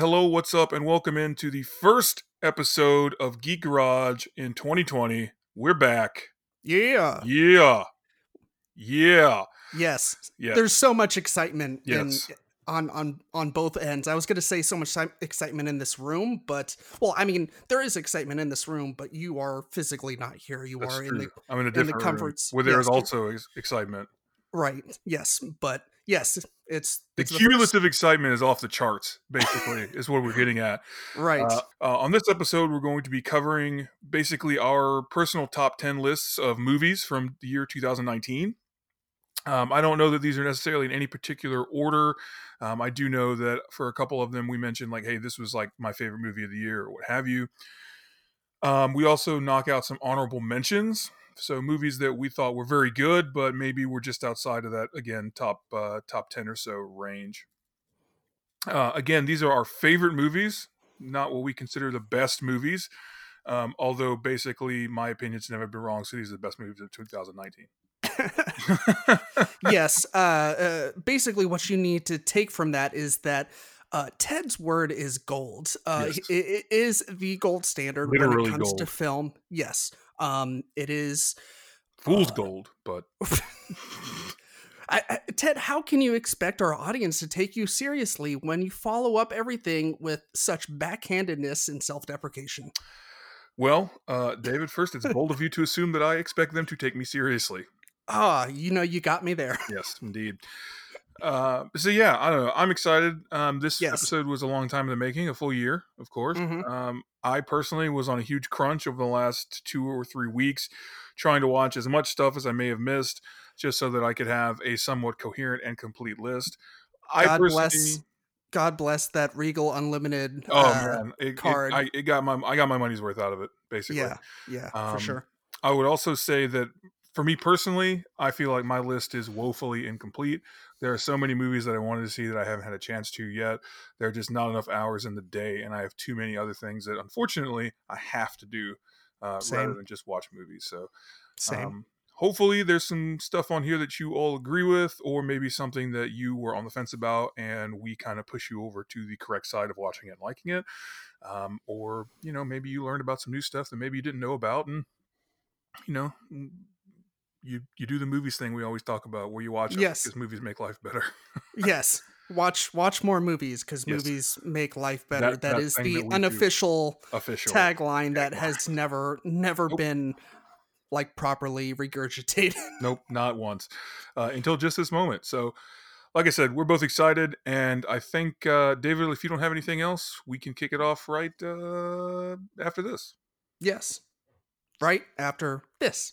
Hello, what's up, and welcome into the first episode of Geek Garage in 2020. We're back. Yeah. Yeah. Yeah. Yes. Yeah. There's so much excitement Yes. in on on on both ends. I was going to say so much excitement in this room, but well, I mean, there is excitement in this room, but you are physically not here. You That's are in the I'm in a the different room comforts. where there is Yes. also ex- excitement. right. Yes, but yes, it's The it's cumulative excitement is off the charts, basically, is what we're getting at. right. Uh, uh, on this episode, we're going to be covering basically our personal top 10 lists of movies from the year 2019. Um, I don't know that these are necessarily in any particular order. Um, I do know that for a couple of them, we mentioned, like, hey, this was like my favorite movie of the year or what have you. Um, we also knock out some honorable mentions. So movies that we thought were very good, but maybe were just outside of that again top uh, top ten or so range. Uh, again, these are our favorite movies, not what we consider the best movies. Um, although basically, my opinion's never been wrong. So these are the best movies of 2019. yes. Uh, uh, basically, what you need to take from that is that uh, Ted's word is gold. Uh, Yes. it, it is the gold standard when it comes to film. Yes. Um, it is. Fool's Uh, gold, but I, I, Ted, how can you expect our audience to take you seriously when you follow up everything with such backhandedness and self-deprecation? well, uh, David. First, it's bold of you to assume that I expect them to take me seriously. Ah, you know, you got me there. Yes, indeed. Uh, so yeah, I don't know. I'm excited. Um, this Yes. episode was a long time in the making, a full year, of course. Mhm. Um, I personally was on a huge crunch over the last two or three weeks, trying to watch as much stuff as I may have missed, just so that I could have a somewhat coherent and complete list. I God bless. God bless that Regal Unlimited. oh uh, man, it, it- card. I, it got my I got my money's worth out of it, basically. Yeah, yeah, Um, for sure. I would also say that for me personally, I feel like my list is woefully incomplete. There are so many movies that I wanted to see that I haven't had a chance to yet. There are just not enough hours in the day, and I have too many other things that unfortunately I have to do uh, rather than just watch movies. So, Same. um, hopefully, there's some stuff on here that you all agree with, or maybe something that you were on the fence about, and we kind of push you over to the correct side of watching it and liking it. Um, or you know, maybe you learned about some new stuff that maybe you didn't know about, and you know, mm, you you do the movies thing we always talk about, where you watch it Yes. because movies make life better. yes. Watch watch more movies because Yes. movies make life better. That- that that is the that unofficial Official. tagline that has never never Nope. been like properly regurgitated. Nope, not once uh, until just this moment. So, like I said, we're both excited, and I think uh, David, if you don't have anything else, we can kick it off right uh, after this. yes. Right after this.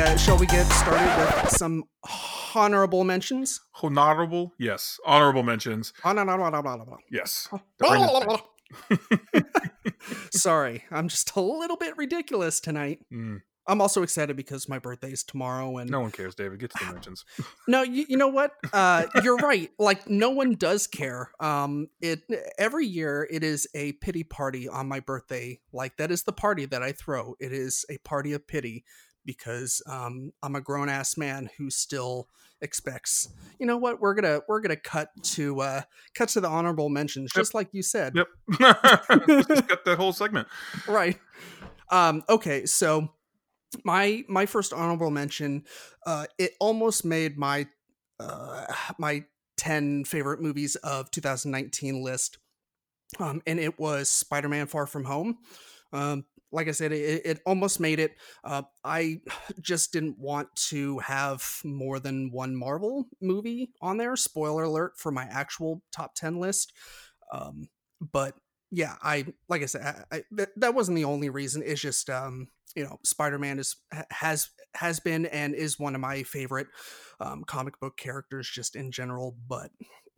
Uh, shall we get started with some honorable mentions? Honorable, yes. Honorable mentions, Honorable. yes. Sorry, I'm just a little bit ridiculous tonight. Mm, I'm also excited because my birthday is tomorrow, and no one cares, David. Get to the mentions. No, you, you know what? Uh, you're right. Like no one does care. Um, it every year it is a pity party on my birthday. Like that is the party that I throw. It is a party of pity because um, I'm a grown ass man who still expects. You know what? We're gonna we're gonna cut to uh, cut to the honorable mentions, just like you said. Yep. Just got that whole segment. right um okay so my my first honorable mention uh it almost made my uh my 10 favorite movies of 2019 list um and it was spider-man far from home um like i said it, it almost made it uh i just didn't want to have more than one marvel movie on there spoiler alert for my actual top 10 list um but yeah, I like I said, I, I, that, that wasn't the only reason. It's just um, you know, Spider-Man is has has been and is one of my favorite um, comic book characters just in general. But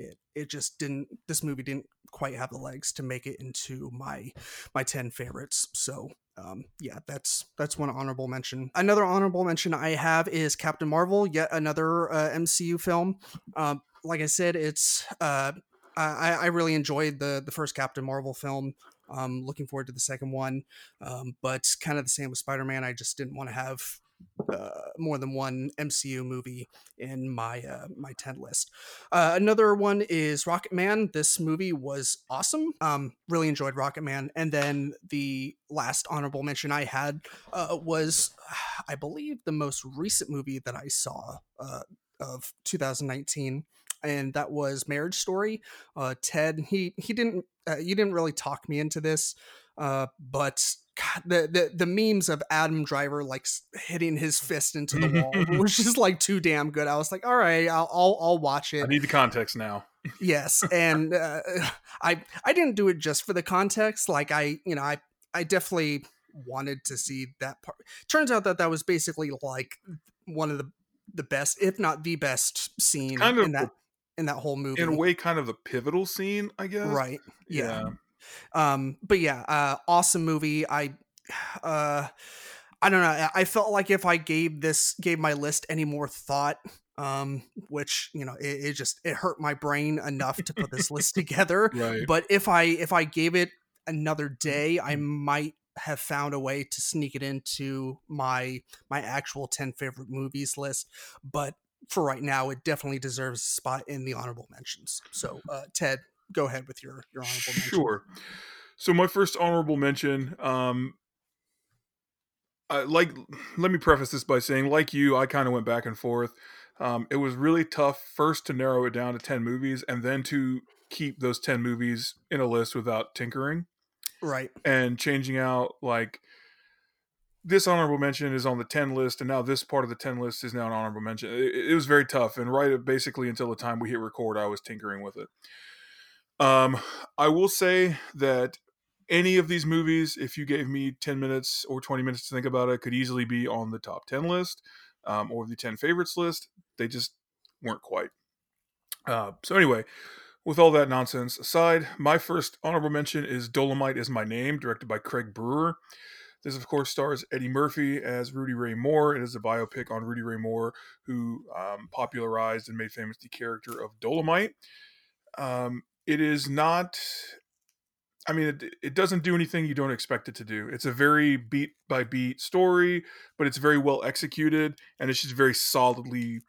it it just didn't. This movie didn't quite have the legs to make it into my my ten favorites. So um, yeah, that's that's one honorable mention. Another honorable mention I have is Captain Marvel, yet another uh, MCU film. Um, like I said, it's uh, I, I really enjoyed the the first Captain Marvel film. Um, looking forward to the second one, um, but kind of the same with Spider Man. I just didn't want to have uh, more than one MCU movie in my uh, my ten list. Uh, another one is Rocketman. This movie was awesome. Um, really enjoyed Rocketman. And then the last honorable mention I had uh, was, I believe, the most recent movie that I saw uh, of 2019 and that was Marriage Story. Uh, Ted, he he didn't uh, you didn't really talk me into this, uh, but God, the, the the memes of Adam Driver like hitting his fist into the wall was just like too damn good. I was like, all right, I'll I'll, I'll watch it. I need the context now. yes, and uh, I I didn't do it just for the context. Like I you know I I definitely wanted to see that part. Turns out that that was basically like one of the the best, if not the best scene Kind of in that in that whole movie. in a way kind of the pivotal scene i guess right? Yeah. Um, but yeah, uh, awesome movie. I, uh, I don't know. I- felt like if I gave this, gave my list any more thought, um, which you know, it, it just it hurt my brain enough to put this list together. right But if I if I gave it another day, I might have found a way to sneak it into my my actual 10 favorite movies list but for right now it definitely deserves a spot in the honorable mentions so uh ted go ahead with your your honorable mention Sure. So my first honorable mention, um, I, like, let me preface this by saying, like you, I kind of went back and forth. Um, it was really tough first to narrow it down to ten movies, and then to keep those ten movies in a list without tinkering right and changing out like this honorable mention is on the 10 list and now this part of the 10 list is now an honorable mention it, it was very tough and right basically until the time we hit record i was tinkering with it um i will say that any of these movies if you gave me 10 minutes or 20 minutes to think about it could easily be on the top 10 list um, or the 10 favorites list they just weren't quite uh, so anyway with all that nonsense aside, my first honorable mention is Dolomite is My Name, directed by Craig Brewer. This, of course, stars Eddie Murphy as Rudy Ray Moore. It is a biopic on Rudy Ray Moore, who um, popularized and made famous the character of Dolomite. Um, it is not, I mean, it, it doesn't do anything you don't expect it to do. It's a very beat by beat story, but it's very well executed and it's just very solidly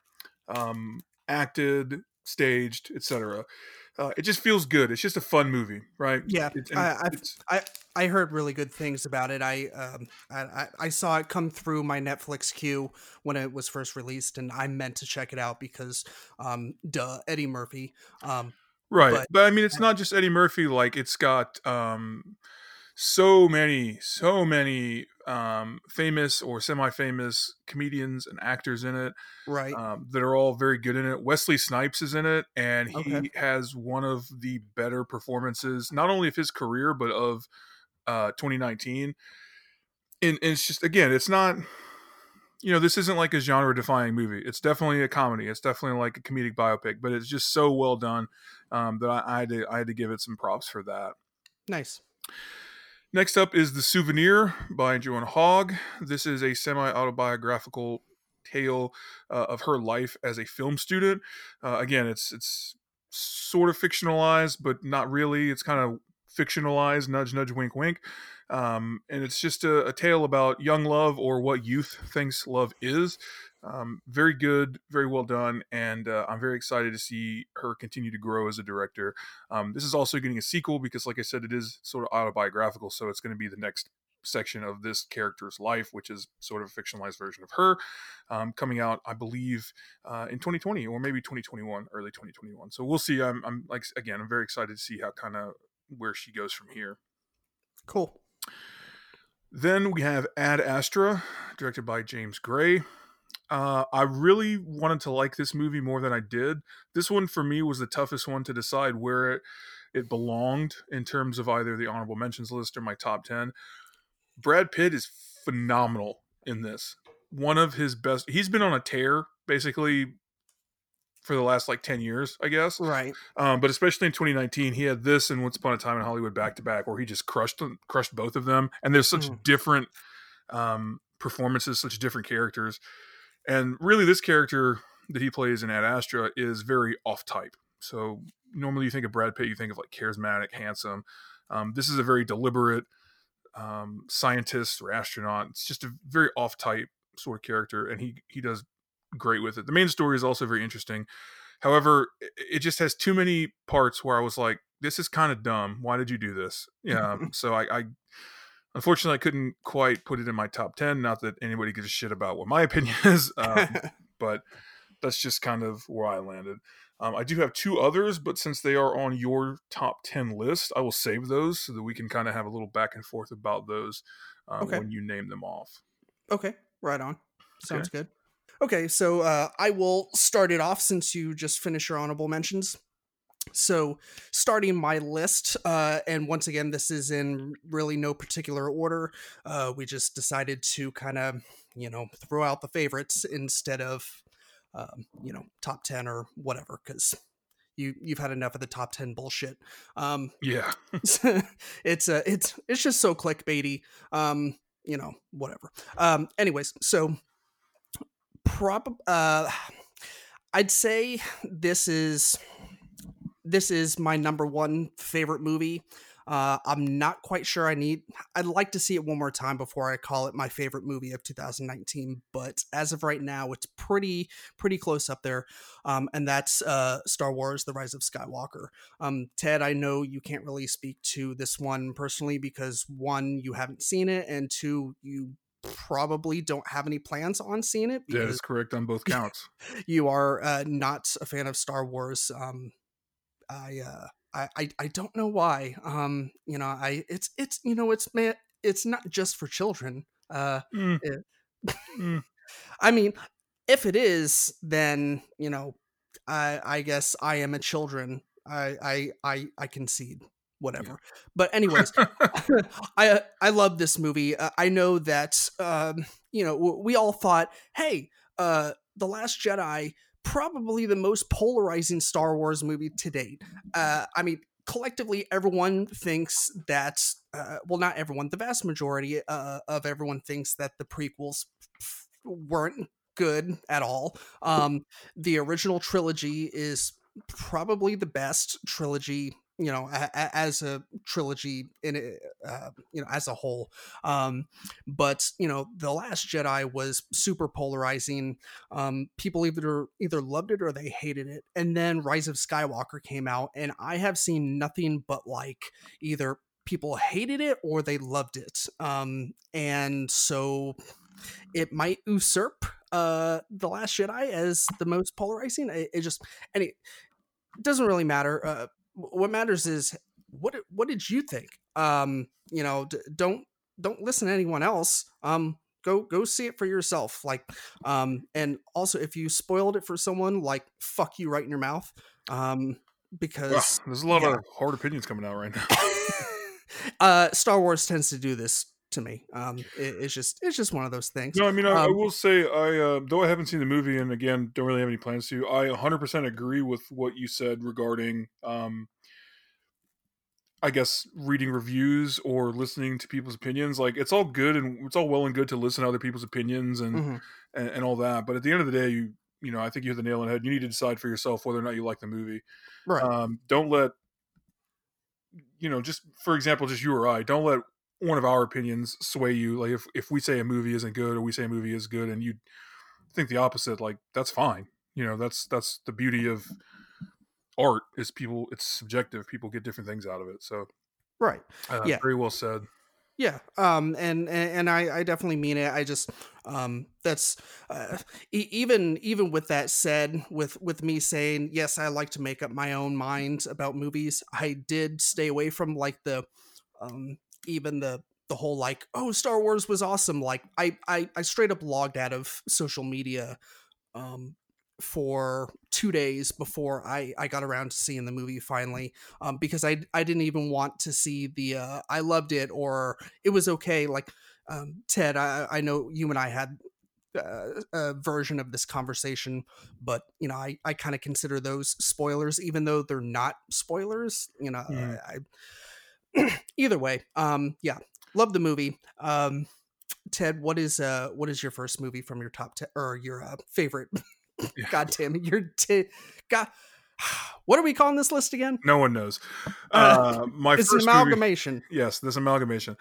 um, acted, staged, etc uh, it just feels good. It's just a fun movie, right? Yeah, I- it's- i heard really good things about it i um I, I i saw it come through my netflix queue when it was first released and i meant to check it out because um duh eddie murphy um right, but- but, I mean, it's not just Eddie Murphy. Like, it's got um, so many, so many um, famous or semi-famous comedians and actors in it right um, that are all very good in it. Wesley Snipes is in it, and he Okay. has one of the better performances, not only of his career but of uh, 2019. And, and it's just again, it's not. You know, this isn't like a genre-defying movie. It's definitely a comedy. It's definitely like a comedic biopic, but it's just so well done um, that I, I had to I had to give it some props for that. nice Next up is The Souvenir by Joan Hogg. This is a semi autobiographical tale uh, of her life as a film student. Uh, again, it's it's sort of fictionalized, but not really. It's kind of fictionalized, nudge, nudge, wink, wink. Um, and it's just a, a tale about young love or what youth thinks love is. Um, very good, very well done, and uh, I'm very excited to see her continue to grow as a director. Um, this is also getting a sequel because, like I said, it is sort of autobiographical, so it's going to be the next section of this character's life, which is sort of a fictionalized version of her, um, coming out, I believe, uh, in 2020 or maybe 2021, early 2021. So we'll see. I'm, I'm like again, I'm very excited to see how kind of where she goes from here. cool Then we have Ad Astra, directed by James Gray. Uh, I really wanted to like this movie more than I did. This one for me was the toughest one to decide where it, it belonged in terms of either the honorable mentions list or my top 10. Brad Pitt is phenomenal in this. One of his best. He's been on a tear basically for the last like 10 years, I guess. Right. Um, but especially in 2019, he had this and Once Upon a Time in Hollywood back to back, where he just crushed them, crushed both of them. And there's such Mm. different um, performances, such different characters. And really, this character that he plays in Ad Astra is very off type. So normally, you think of Brad Pitt, you think of like charismatic, handsome. Um, this is a very deliberate um, scientist or astronaut. It's just a very off type sort of character, and he he does great with it. The main story is also very interesting. However, it just has too many parts where I was like, "This is kind of dumb. Why did you do this?" Yeah. so I, I unfortunately I couldn't quite put it in my top ten. Not that anybody gives a shit about what my opinion is, um, but that's just kind of where I landed. Um, I do have two others, but since they are on your top 10 list, I will save those so that we can kind of have a little back and forth about those um, Okay. when you name them off. Okay, right on. Sounds good. Okay, so uh, I will start it off since you just finished your honorable mentions. So, starting my list, uh, and once again, this is in really no particular order. Uh, we just decided to kind of, you know, throw out the favorites instead of, um, you know, top ten or whatever, because you you've had enough of the top ten bullshit. Um, Yeah. it's uh, it's it's just so clickbaity. Um, you know, whatever. Um, anyways, so prob uh, I'd say this is this is my number one favorite movie. Uh, I'm not quite sure. I need. I'd like to see it one more time before I call it my favorite movie of 2019. But as of right now, it's pretty pretty close up there. Um, and that's uh, Star Wars: The Rise of Skywalker. Um, Ted, I know you can't really speak to this one personally because one, you haven't seen it, and two, you probably don't have any plans on seeing it That because correct on both counts. you are uh, not a fan of Star Wars. Um, I, uh, I, I, I don't know why. Um, you know, I, it's, it's, you know, it's, man, it's not just for children. Uh, Mm, Yeah. mm, I mean, if it is, then you know, I, I guess I am a children. I, I, I, I concede. Whatever. But anyways, I I love this movie. Uh, I know that um, you know w- we all thought, hey, uh, the Last Jedi probably the most polarizing Star Wars movie to date. Uh, I mean, collectively, everyone thinks that. Uh, well, not everyone. The vast majority uh, of everyone thinks that the prequels weren't good at all. Um, the original trilogy is probably the best trilogy you know a, a, as a trilogy in uh, you know as a whole. Um but you know the last jedi was super polarizing. Um people either either loved it or they hated it. And then rise of skywalker came out and i have seen nothing but like either people hated it or they loved it. Um and so it might usurp uh the last jedi as the most polarizing. It, it just it, it doesn't really matter uh what matters is what what did you think um you know d- don't don't listen to anyone else um go go see it for yourself like um and also if you spoiled it for someone like fuck you right in your mouth um because there's a lot yeah. of hard opinions coming out right now. uh star wars tends to do this to me um it, it's just it's just one of those things No, I mean, I, I Um, will say, I uh, though I haven't seen the movie, and again, don't really have any plans to. I 100% agree with what you said regarding, um, I guess, reading reviews or listening to people's opinions. Like, it's all good and it's all well and good to listen to other people's opinions and mhm. and, and all that. But at the end of the day, you you know, I think you hit the nail on the head. You need to decide for yourself whether or not you like the movie. right Um, don't let, you know, just for example, just you or I, don't let one of our opinions sway you. Like if, if we say a movie isn't good or we say a movie is good and you think the opposite, like that's fine. You know, that's that's the beauty of art is people it's subjective. People get different things out of it. So right uh, Yeah. very well said. Yeah, um, and and, I, I definitely mean it. I just, um, that's uh, e- even even with that said, with with me saying yes, I like to make up my own mind about movies. I did stay away from like the, um, even the the whole like oh Star Wars was awesome. Like I I, I straight up logged out of social media, um, for two days before I, I got around to seeing the movie finally um, because I, I didn't even want to see the uh, I loved it or it was okay like um, Ted I, I know you and I had uh, uh, version of this conversation, but you know, I I kind of consider those spoilers, even though they're not spoilers. You know, Mhm. I, I either way, um, yeah, love the movie. Um, Ted, what is uh what is your first movie from your top ten or your uh, favorite? God damn it, your t- God. What are we calling this list again? No one knows. Uh, Uh, my It's an first movie, amalgamation. yes, this amalgamation.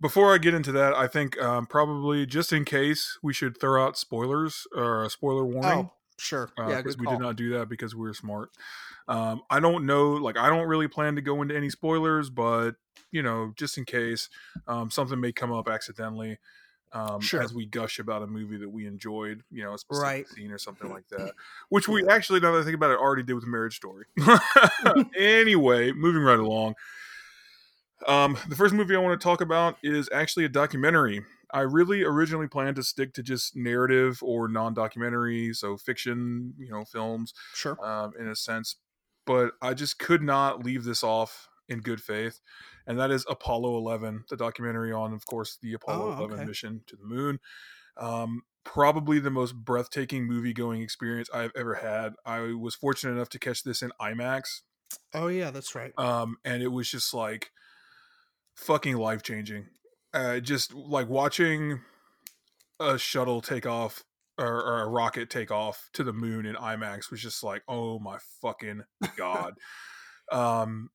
Before I get into that, I think um, probably just in case we should throw out spoilers or a spoiler warning. Oh, sure. uh, yeah, because we did not do that because we were smart. Um, I don't know, like I don't really plan to go into any spoilers, but you know, just in case um, something may come up accidentally um, Sure. as we gush about a movie that we enjoyed, you know, a specific Right. scene or something like that, which we actually, now that I think about it, already did with Marriage Story. anyway, moving right along. Um, the first movie I want to talk about is actually a documentary. I really originally planned to stick to just narrative or non-documentary, so fiction, you know, films, Sure. um, in a sense. But I just could not leave this off in good faith, and that is Apollo 11, the documentary on, of course, the Apollo Oh, 11 okay. mission to the moon. Um, probably the most breathtaking movie-going experience I've ever had. I was fortunate enough to catch this in IMAX, Oh yeah, that's right. um, and it was just like fucking life changing. Uh, just like watching a shuttle take off or, or a rocket take off to the moon in IMAX was just like, oh my fucking god. um,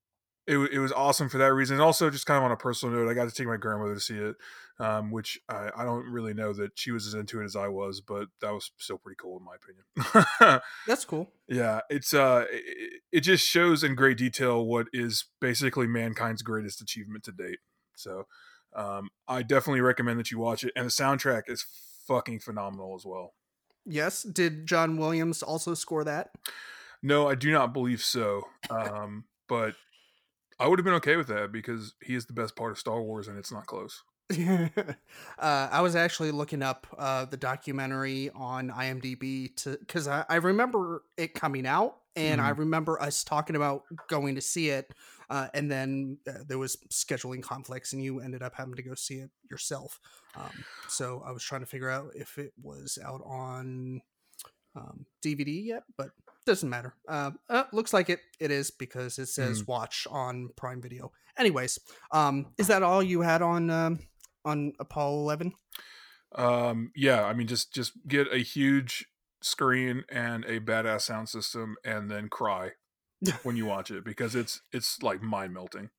it, it was awesome for that reason. And also, just kind of on a personal note, I got to take my grandmother to see it, um, which I, I don't really know that she was as into it as I was, but that was still pretty cool in my opinion. That's cool. Yeah, it's uh it, it just shows in great detail what is basically mankind's greatest achievement to date. So, um I definitely recommend that you watch it and the soundtrack is fucking phenomenal as well. Yes. Did John Williams also score that? No, I do not believe so. Um but I would have been okay with that because he is the best part of Star Wars and it's not close. uh, I was actually looking up uh, the documentary on IMDb to because I, I remember it coming out and I remember us talking about going to see it, uh, and then uh, there was scheduling conflicts and you ended up having to go see it yourself. Um, so I was trying to figure out if it was out on um, DVD yet, but doesn't matter. Uh, uh, looks like it it is because it says watch on Prime Video. Anyways, um, is that all you had on um, on Apollo Eleven? Um yeah, I mean just just get a huge screen and a badass sound system and then cry when you watch it because it's it's like mind melting.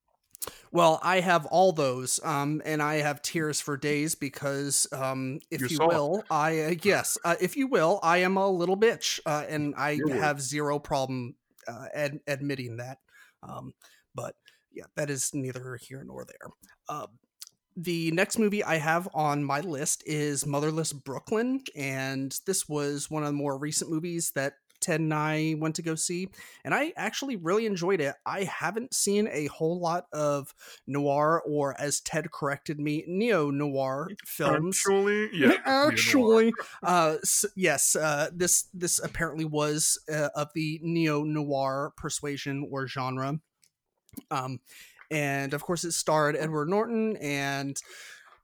Well, I have all those, um, and I have tears for days because, um, if You're you soft. will, I uh, yes, uh, if you will, I am a little bitch, uh, and I Your word. have zero problem uh, ad- admitting that. Um, but yeah, that is neither here nor there. The next movie I have on my list is Motherless Brooklyn, and this was one of the more recent movies that Ted and I went to go see, and I actually really enjoyed it. I haven't seen a whole lot of noir, or as Ted corrected me, neo noir films. Actually, yeah. Actually, uh, s- yes, uh, this this apparently was uh, of the neo noir persuasion or genre. Um, and of course, it starred Edward Norton and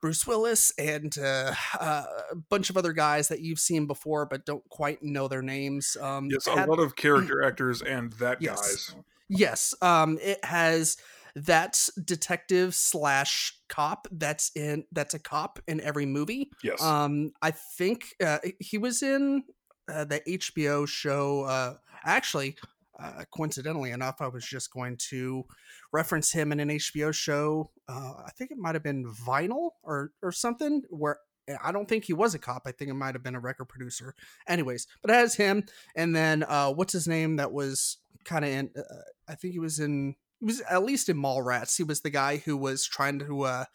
Bruce Willis and uh, uh, a bunch of other guys that you've seen before but don't quite know their names. Um, Yes, a had- lot of character actors and that Yes. guys. Yes, um, it has that detective slash cop that's in that's a cop in every movie. Yes. Um, I think uh, he was in uh, the HBO show. Uh, actually, uh, coincidentally enough, I was just going to reference him in an HBO show. Uh, I think it might have been Vinyl or or something where. I don't think he was a cop. I think it might have been a record producer. Anyways, but it has him, and then uh, what's his name? That was kind of in. Uh, I think he was in. He was at least in Mallrats. He was the guy who was trying to uh,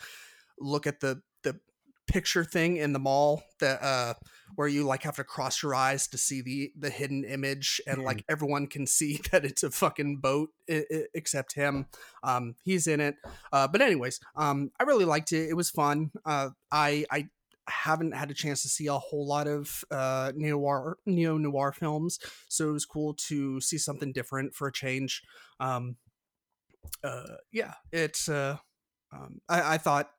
look at the picture thing in the mall that uh where you like have to cross your eyes to see the the hidden image and like everyone can see that it's a fucking boat I- I- except him um he's in it. Uh but anyways um i really liked it. It was fun. Uh i i haven't had a chance to see a whole lot of uh neo noir neo noir films so it was cool to see something different for a change. Um uh yeah it's uh um i, I thought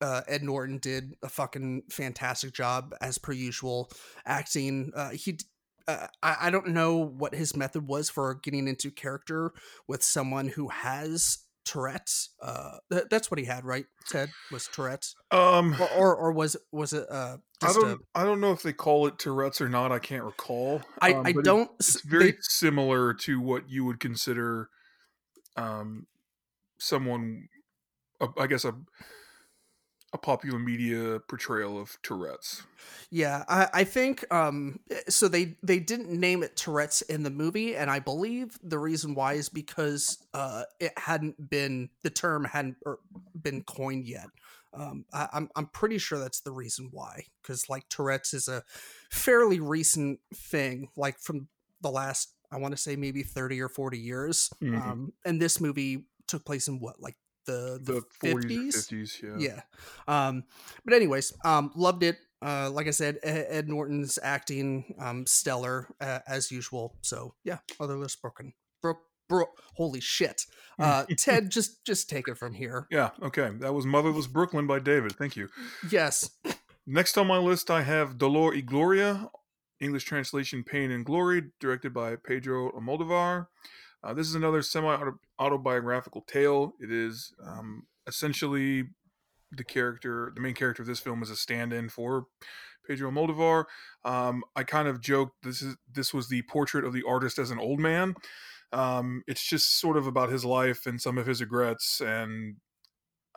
uh, Ed Norton did a fucking fantastic job as per usual acting. Uh, he, uh, I, I don't know what his method was for getting into character with someone who has Tourette's. Uh, th- that's what he had, right? Ted was Tourette's, Um, or or, or was was it? Uh, I don't. I don't know if they call it Tourette's or not. I can't recall. I, Um, I don't. s- It's very they- similar to what you would consider, um, someone. I guess a a popular media portrayal of Tourette's. Yeah, I, I think um eh, so they they didn't name it Tourette's in the movie and I believe the reason why is because uh it hadn't been the term hadn't er, been coined yet. Um I, I'm I'm pretty sure that's the reason why cuz like Tourette's is a fairly recent thing like from the last I want to say maybe 30 or 40 years. Mhm. Um and this movie took place in what like the the, 50s? yeah. yeah um but anyways um loved it uh like i said ed norton's acting um stellar uh, as usual so yeah other list broken broke bro holy shit uh ted just just take it from here Yeah, okay. That was Motherless Brooklyn by David. Thank you. yes Next on my list, I have Dolor y Gloria, English translation Pain and Glory, directed by Pedro Almodovar. Uh, this is another semi autobiographical tale. It is um, essentially the character, the main character of this film, is a stand-in for Pedro Almodovar. Um, I kind of joked this is this was the portrait of the artist as an old man. Um, it's just sort of about his life and some of his regrets and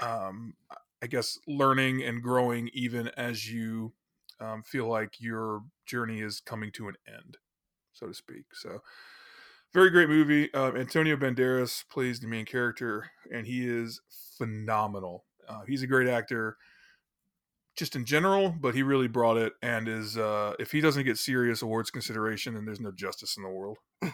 um, I guess learning and growing even as you um, feel like your journey is coming to an end, so to speak. So, very great movie. Uh, Antonio Banderas plays the main character, and he is phenomenal. Uh, he's a great actor, just in general, but he really brought it. And is uh, if he doesn't get serious awards consideration, then there's no justice in the world.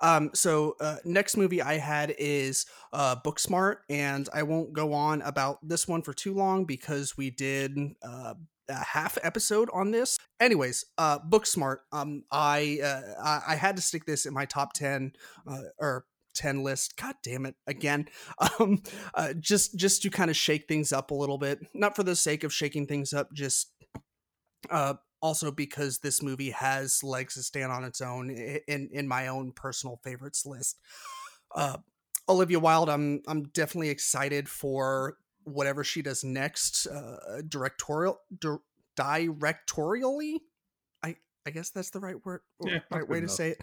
um so uh next movie i had is uh booksmart and i won't go on about this one for too long because we did uh a half episode on this. Anyways uh booksmart um i uh I, had to stick this in my top 10 uh or 10 list. God damn it again. Um uh just just to kind of shake things up a little bit. Not for the sake of shaking things up just uh also because this movie has legs to stand on its own in in my own personal favorites list. Uh, Olivia Wilde, I'm I'm definitely excited for whatever she does next. Uh, directorial, dir- directorially, I I guess that's the right word, Yeah, right way to say it.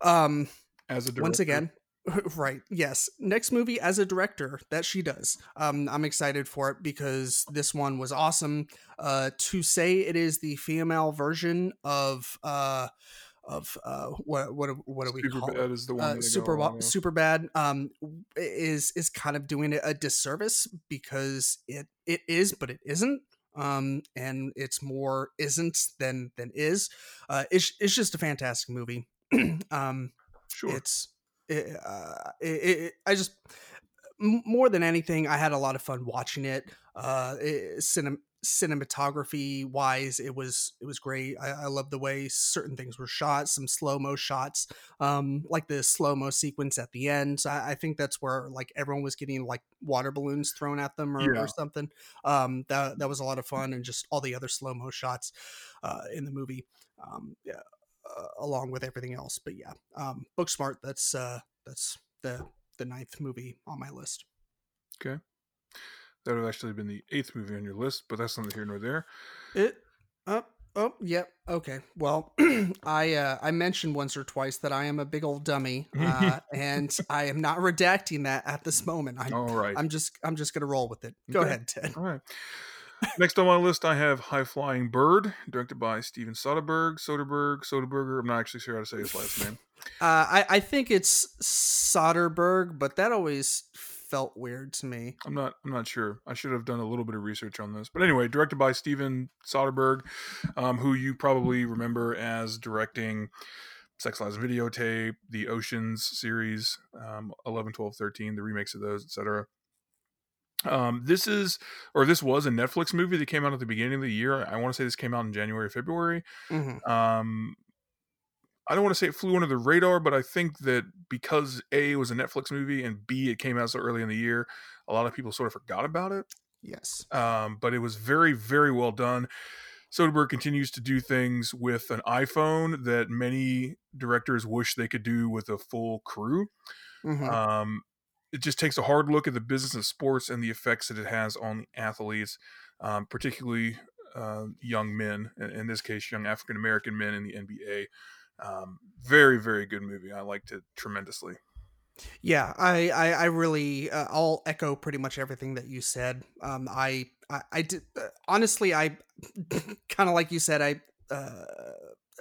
Um, As a director. once again right yes next movie as a director that she does um i'm excited for it because this one was awesome uh to say it is the female version of uh of uh what what what do we Super call Bad is the one. uh, go super along super bad um is is kind of doing it a disservice because it it is but it isn't um and it's more isn't than than is uh it's, it's just a fantastic movie um Sure. it's it, uh, it, it, I just m- more than anything, I had a lot of fun watching it. Uh, it, cinem- cinematography wise, it was it was great. I, I love the way certain things were shot, some slow mo shots, um, like the slow mo sequence at the end. So I, I think that's where like everyone was getting like water balloons thrown at them or, Yeah. or something. Um, that that was a lot of fun, and just all the other slow mo shots uh, in the movie. Um, yeah, uh, along with everything else. But yeah, um, Booksmart. That's uh, that's the the ninth movie on my list. Okay. That would have actually been the eighth movie on your list, but that's neither here nor there. It. Oh, oh, yep. Okay. Well, I uh, I mentioned once or twice that I am a big old dummy, uh, and I am not redacting that at this moment. I'm, All right. I'm just I'm just gonna roll with it. Go Okay. ahead, Ted. All right. Next on my list, I have High Flying Bird, directed by Steven Soderbergh. Soderbergh, Soderbergher. I'm not actually sure how to say his last name. Uh, I I think it's Soderbergh, but that always felt weird to me. I'm not. I'm not sure. I should have done a little bit of research on this. But anyway, directed by Steven Soderbergh, um, who you probably remember as directing Sex Lies Videotape, the Oceans series, um, 11, 12, 13, the remakes of those, etc. Um, this is, or this was a Netflix movie that came out at the beginning of the year. I want to say this came out in January, February. Mhm. Um, I don't want to say it flew under the radar, but I think that because A it was a Netflix movie and B it came out so early in the year, a lot of people sort of forgot about it. Yes. um, but it was very, very well done. Soderbergh continues to do things with an iPhone that many directors wish they could do with a full crew. Mhm. Um, it just takes a hard look at the business of sports and the effects that it has on the athletes, um, particularly uh, young men, in, in this case, young African American men in the NBA. Um, very, very good movie. I liked it tremendously. Yeah, I, I, I really, uh, I'll echo pretty much everything that you said. Um, I, I, I did uh, honestly, I kind of like you said, I uh,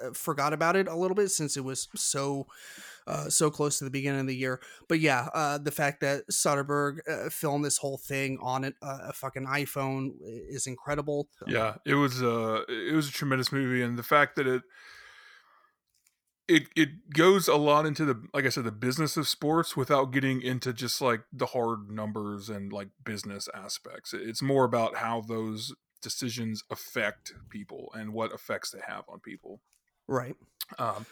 uh, forgot about it a little bit since it was so, uh, so close to the beginning of the year. But yeah, uh, the fact that Soderbergh uh, filmed this whole thing on it, uh, a fucking iPhone is incredible. Yeah, it was uh it was a tremendous movie, and the fact that it it it goes a lot into the like I said the business of sports without getting into just like the hard numbers and like business aspects. It's more about how those decisions affect people and what effects they have on people. Right. Um,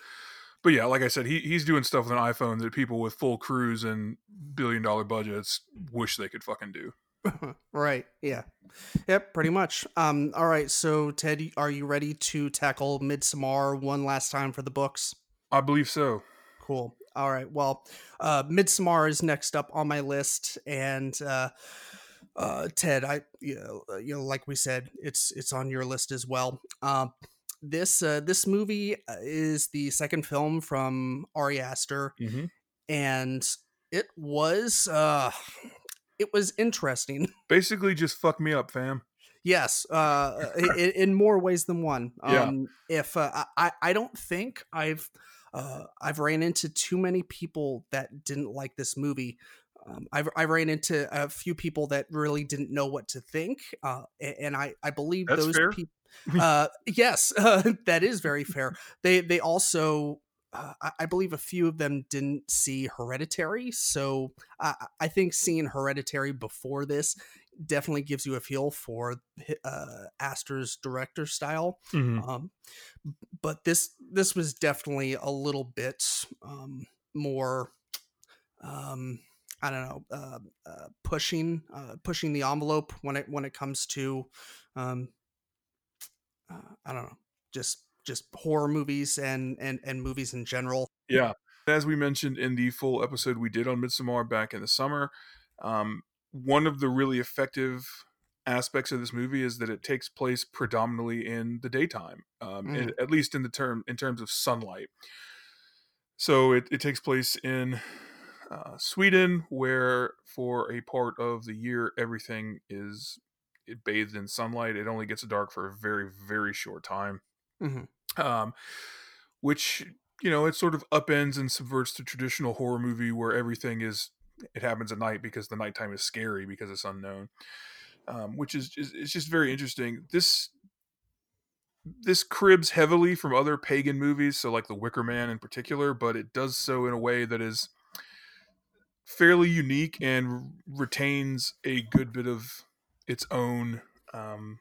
but yeah, like I said, he he's doing stuff with an iPhone that people with full crews and billion dollar budgets wish they could fucking do. right. Yeah. Yep. Pretty much. Um. All right. So, Ted, are you ready to tackle Midsommar one last time for the books? I believe so. Cool. All right. Well, uh, Midsommar is next up on my list, and uh, uh, Ted, I you know, you know, like we said, it's it's on your list as well. Um, this uh, this movie uh, is the second film from Ari Aster, Mm-hmm. and it was uh, it was interesting. Basically, just fuck me up, fam. Yes, uh, in, in more ways than one. Yeah. Um, If uh, I, I don't think I've uh, I've ran into too many people that didn't like this movie. Um, I've I ran into a few people that really didn't know what to think, uh, and I I believe That's those people. Uh, yes, uh, that is very fair. They they also. Uh, I- I believe a few of them didn't see Hereditary, so I, I think seeing Hereditary before this definitely gives you a feel for uh, Aster's director style. Mhm. Um, but this this was definitely a little bit um, more. Um, I don't know, uh, uh, pushing uh, pushing the envelope when it when it comes to, um, uh, I don't know, just just horror movies and and and movies in general. Yeah. As we mentioned in the full episode we did on Midsommar back in the summer, um, one of the really effective aspects of this movie is that it takes place predominantly in the daytime, um, Mhm. in- at least in the term in terms of sunlight. So it, it takes place in uh, Sweden, where for a part of the year everything is it bathed in sunlight. It only gets dark for a very very short time Mhm. um, which you know it sort of upends and subverts the traditional horror movie where everything is it happens at night because the nighttime is scary because it's unknown, um, which is, is it's just very interesting. This this cribs heavily from other pagan movies, so like The Wicker Man in particular, but it does so in a way that is fairly unique and retains a good bit of its own um,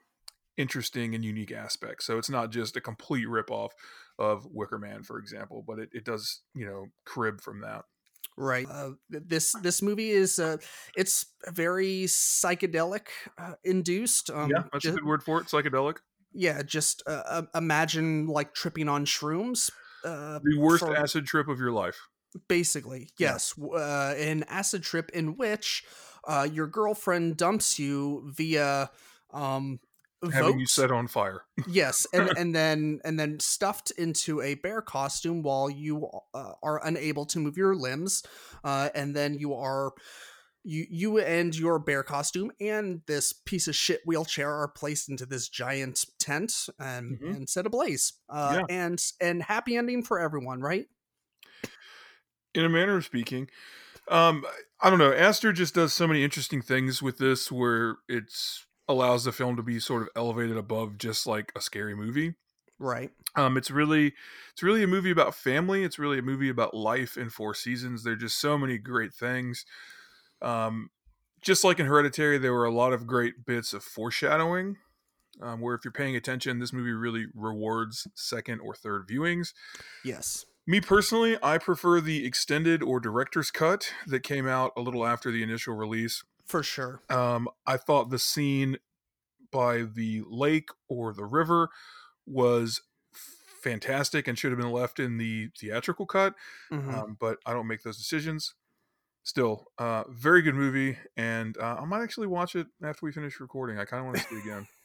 interesting and unique aspects. So it's not just a complete ripoff of Wicker Man, for example, but it, it does, you know, crib from that. Right. Uh, this this movie is uh, it's very psychedelic uh, induced. Um, yeah, that's ju- a good word for it. Psychedelic. yeah. Just uh, imagine like tripping on shrooms. Uh, The worst for- acid trip of your life. basically yes w- uh, an acid trip in which uh, your girlfriend dumps you via um Having you set on fire. yes and and then and then stuffed into a bear costume while you uh, are unable to move your limbs uh, and then you are you you and your bear costume and this piece of shit wheelchair are placed into this giant tent and Mhm. and set ablaze uh, Yeah. and and happy ending for everyone right in a manner of speaking. Um, I don't know. Aster just does so many interesting things with this, where it's allows the film to be sort of elevated above just like a scary movie. right Um, it's really, it's really a movie about family. It's really a movie about life in four seasons. There are just so many great things. Um, just like in Hereditary, there were a lot of great bits of foreshadowing. Um, where if you're paying attention, this movie really rewards second or third viewings. yes Me personally, I prefer the extended or director's cut that came out a little after the initial release. For sure. Um, I thought the scene by the lake or the river was fantastic and should have been left in the theatrical cut. Mhm. Um, but I don't make those decisions. Still, uh, very good movie, and uh, I might actually watch it after we finish recording. I kind of want to see it again.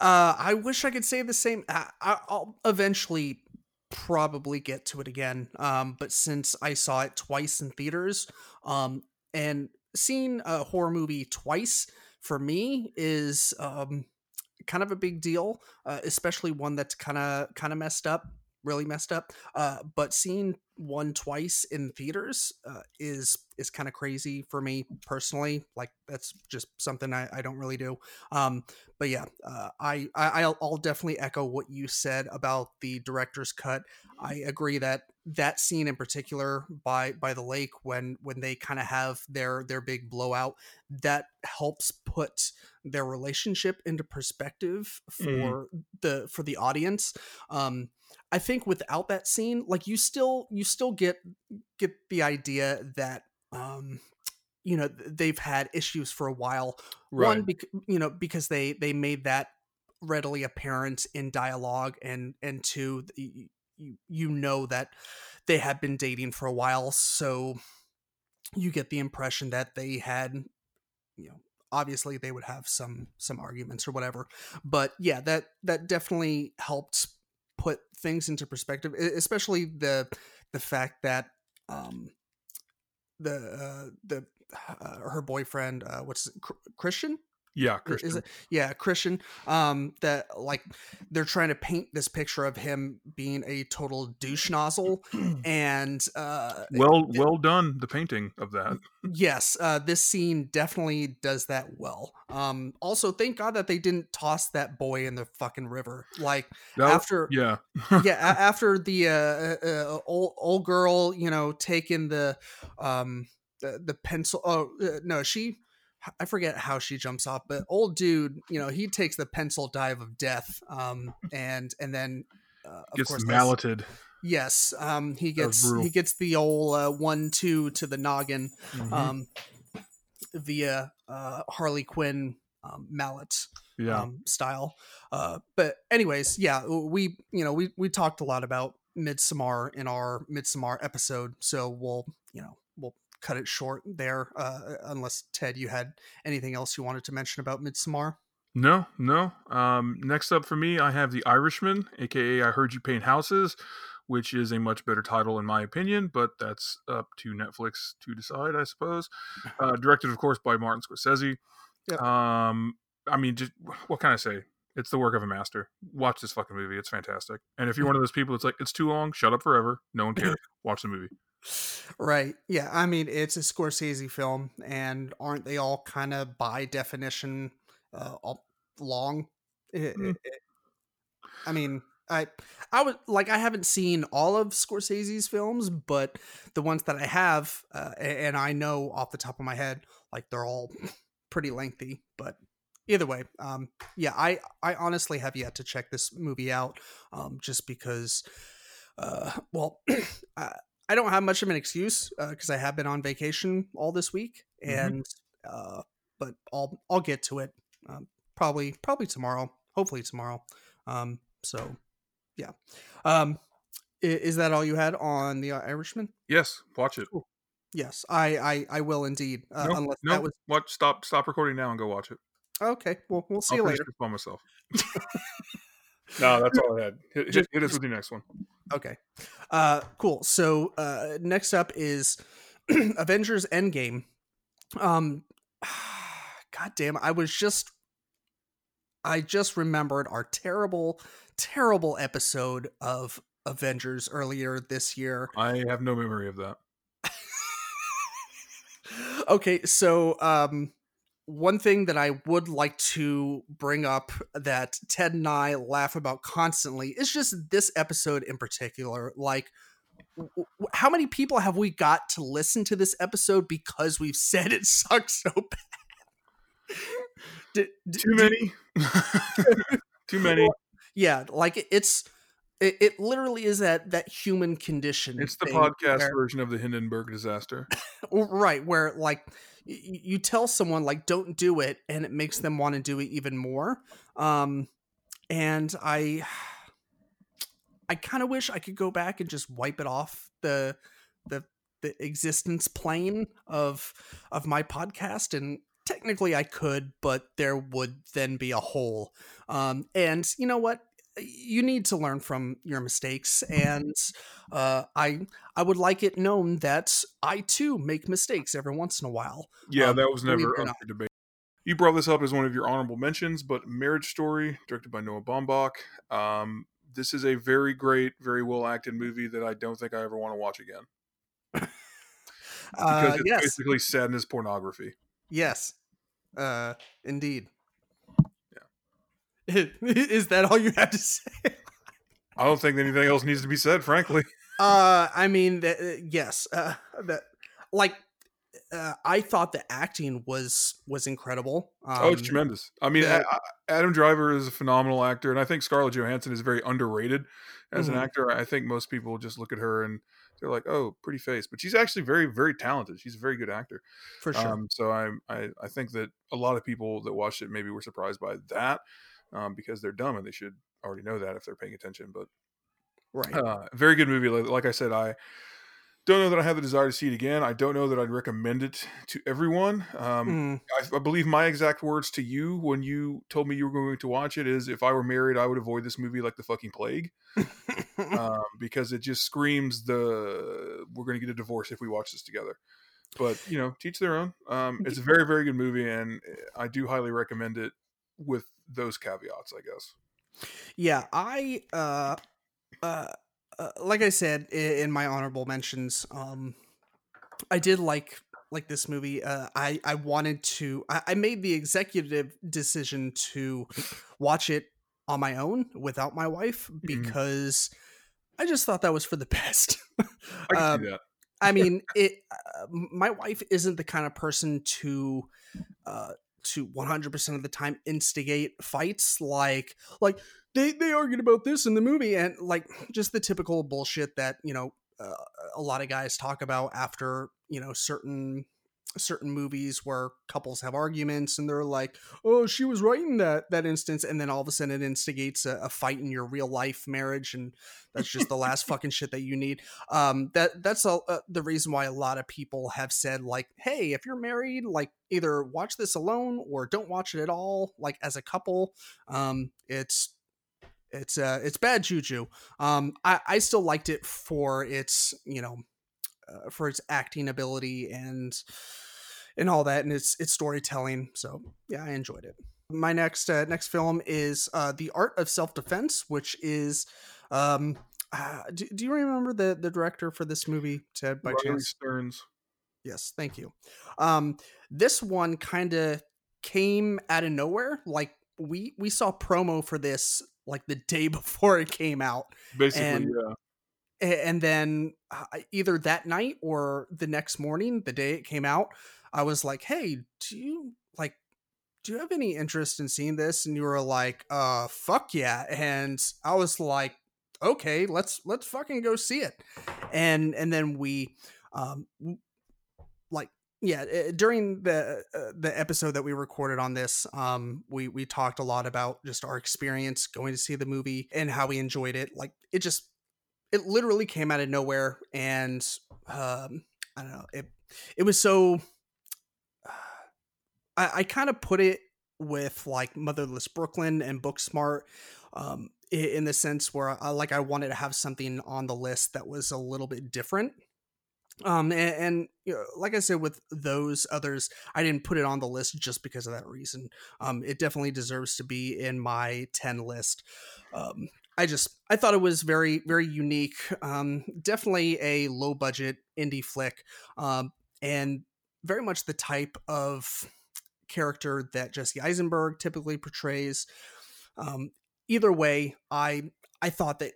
Uh, I wish I could say the same. I, I- I'll eventually probably get to it again. Um, but since I saw it twice in theaters, um, and seeing a horror movie twice for me is um kind of a big deal, uh, especially one that's kind of kind of messed up, really messed up. Uh, but seeing one twice in theaters uh, is is kind of crazy for me personally. Like that's just something I, I don't really do. Um, but yeah, uh, I, I I'll, I'll definitely echo what you said about the director's cut. I agree that that scene in particular by by the lake when when they kind of have their their big blowout that helps put their relationship into perspective for Mhm. the for the audience. Um, I think without that scene, like you still you still get get the idea that um you know they've had issues for a while. One bec- you know because they they made that readily apparent in dialogue and and two you you know that they had been dating for a while so you get the impression that they had you know obviously they would have some some arguments or whatever but yeah that that definitely helped put things into perspective especially the the fact that um the uh the uh, her boyfriend uh what's it, Chr- christian yeah, Christian. is it yeah christian um that like they're trying to paint this picture of him being a total douche nozzle and uh well, well done. The painting of that. yes uh this scene definitely does that well um also thank god that they didn't toss that boy in the fucking river like That after yeah, yeah a- after the uh, uh, uh old old girl you know taking the um the, the pencil oh uh, no she i forget how she jumps off but old dude you know he takes the pencil dive of death um and and then uh, of gets course malleted. yes um he gets he gets the old uh, one two to the noggin Mhm. um via uh harley quinn um, mallet yeah, um, style. Uh, but anyways, yeah, we you know we we talked a lot about Midsommar in our Midsommar episode, so we'll you know cut it short there. Uh, unless Ted, you had anything else you wanted to mention about Midsommar? no, no. Um, next up for me, I have the Irishman, aka I Heard You Paint Houses, which is a much better title in my opinion, but that's up to Netflix to decide, I suppose. Uh, directed, of course, by Martin Scorsese. Yep. Um, I mean, just what can I say? It's the work of a master. Watch this fucking movie; it's fantastic. And if you're one of those people that's like, it's too long, shut up forever. No one cares. Watch the movie. Right. Yeah. I mean, it's a Scorsese film, and aren't they all kind of by definition uh, all long? It- Mm. it- it- I mean, I I would like I haven't seen all of Scorsese's films, but the ones that I have, uh, and I know off the top of my head, like they're all pretty lengthy. But either way, um, yeah, I I honestly have yet to check this movie out, um, just because, uh, well, I, I don't have much of an excuse because I have been on vacation all this week, Mhm. and uh, but I'll I'll get to it um, probably probably tomorrow, hopefully tomorrow. Um, so yeah, um, i- is that all you had on the uh, Irishman? Yes, watch it. Yes, I I, I will indeed. Uh, no, unless no, that was watch. Stop. Stop recording now and go watch it. okay. Well, we'll see I'll you later. by myself. no, that's all I had. Hit, hit, hit us with your next one. Okay. Uh cool. So uh next up is Avengers Endgame. Um God damn, I was just I just remembered our terrible terrible episode of Avengers earlier this year. I have no memory of that. okay, so um one thing that I would like to bring up that Ted and I laugh about constantly is just this episode in particular. Like, w- how many people have we got to listen to this episode because we've said it sucks so bad? D- d- Too many. Too many. yeah, like it's it, it literally is that that human condition. It's the podcast where- version of the Hindenburg disaster. right where like you tell someone like don't do it and it makes them want to do it even more um and i i kind of wish i could go back and just wipe it off the the the existence plane of of my podcast and technically i could but there would then be a hole um and you know what you need to learn from your mistakes and uh, I I would like it known that I too make mistakes every once in a while. Yeah, Um, that was never up for debate. You brought this up as one of your honorable mentions, but Marriage Story, directed by Noah Baumbach. Um, this is a very great, very well acted movie that I don't think I ever want to watch again because Uh, it's yes, basically sadness pornography. yes, uh, indeed. Is that all you have to say? I don't think anything else needs to be said, frankly. Uh, I mean, th- uh, yes, uh, that like. Uh, I thought the acting was was incredible. Um, oh, it's tremendous. I mean, the- A- A- Adam Driver is a phenomenal actor, and I think Scarlett Johansson is very underrated as Mhm. an actor. I think most people just look at her and they're like, "Oh, pretty face," but she's actually very, very talented. She's a very good actor. for sure. Um, so I, I I think that a lot of people that watched it maybe were surprised by that um, because they're dumb and they should already know that if they're paying attention. But right. uh, very good movie. Like, like I said, I don't know that I have the desire to see it again. I don't know that I'd recommend it to everyone. Um, Mm, I, I believe my exact words to you when you told me you were going to watch it is, "If I were married, I would avoid this movie like the fucking plague," um, because it just screams the "we're going to get a divorce if we watch this together." But you know, teach their own. Um, it's a very, very good movie, and I do highly recommend it with those caveats, I guess. yeah, I uh, uh, uh, like I said in my honorable mentions, um, I did like like this movie. Uh, I I wanted to. I, I made the executive decision to watch it on my own without my wife because I just thought that was for the best. I can Um, see that. I mean, it. Uh, my wife isn't the kind of person to, uh, to one hundred percent of the time instigate fights. Like, like they they argued about this in the movie, and like just the typical bullshit that you know uh, a lot of guys talk about after you know certain certain movies where couples have arguments and they're like oh she was right in that that instance and then all of a sudden it instigates a, a fight in your real life marriage and that's just the last fucking shit that you need. Um that that's a, uh, the reason why a lot of people have said like hey if you're married like either watch this alone or don't watch it at all like as a couple um it's it's uh it's bad juju. Um i i still liked it for its you know uh, for its acting ability and and all that and its its storytelling so yeah i enjoyed it my next uh, next film is uh the art of self-defense which is um uh, do, do you remember the the director for this movie ted by Riley chance Stearns. Yes, thank you. Um, this one kind of came out of nowhere. Like we we saw promo for this like the day before it came out, Basically, And- yeah. And then uh, either that night or the next morning, the day it came out, I was like, "Hey, do you like?" Do you have any interest in seeing this? And you were like, "Uh, fuck yeah!" And I was like, "Okay, let's let's fucking go see it." And and then we, um, like yeah uh, during the uh, the episode that we recorded on this um we we talked a lot about just our experience going to see the movie and how we enjoyed it like it just it literally came out of nowhere and um i don't know it it was so i i kind of put it with like motherless brooklyn and booksmart um in the sense where I, like i wanted to have something on the list that was a little bit different. Um and, and you know, like i said with those others i didn't put it on the list just because of that reason. Um it definitely deserves to be in my 10 list. Um i just i thought it was very very unique um definitely a low budget indie flick um and very much the type of character that jesse eisenberg typically portrays. Um either way i i thought that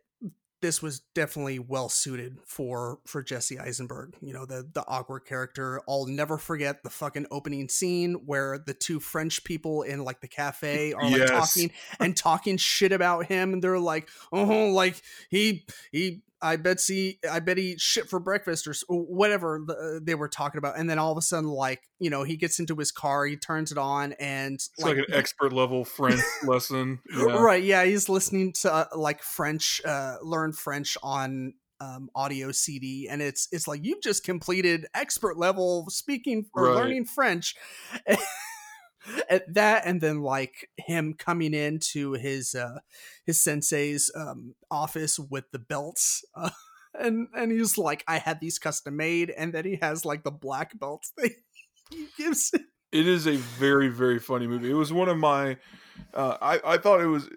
this was definitely well suited for for Jesse Eisenberg. You know, the the awkward character. I'll never forget the fucking opening scene where the two French people in like the cafe are like Yes. talking and talking shit about him, and they're like, "Oh, like he he." I bet he, I bet he shit for breakfast or whatever the, they were talking about, and then all of a sudden, like you know, he gets into his car, he turns it on, and It's like, an expert level French lesson. Yeah. Right. Yeah, he's listening to uh, like French, uh, learn French on um, audio CD, and it's it's like you've just completed expert level speaking or Right. learning French. At that, and then like him coming into his uh, his sensei's um, office with the belts. Uh, and and he's like, I had these custom made, and then he has like the black belts that he gives him. It is a very very funny movie. It was one of my. Uh, I I thought it was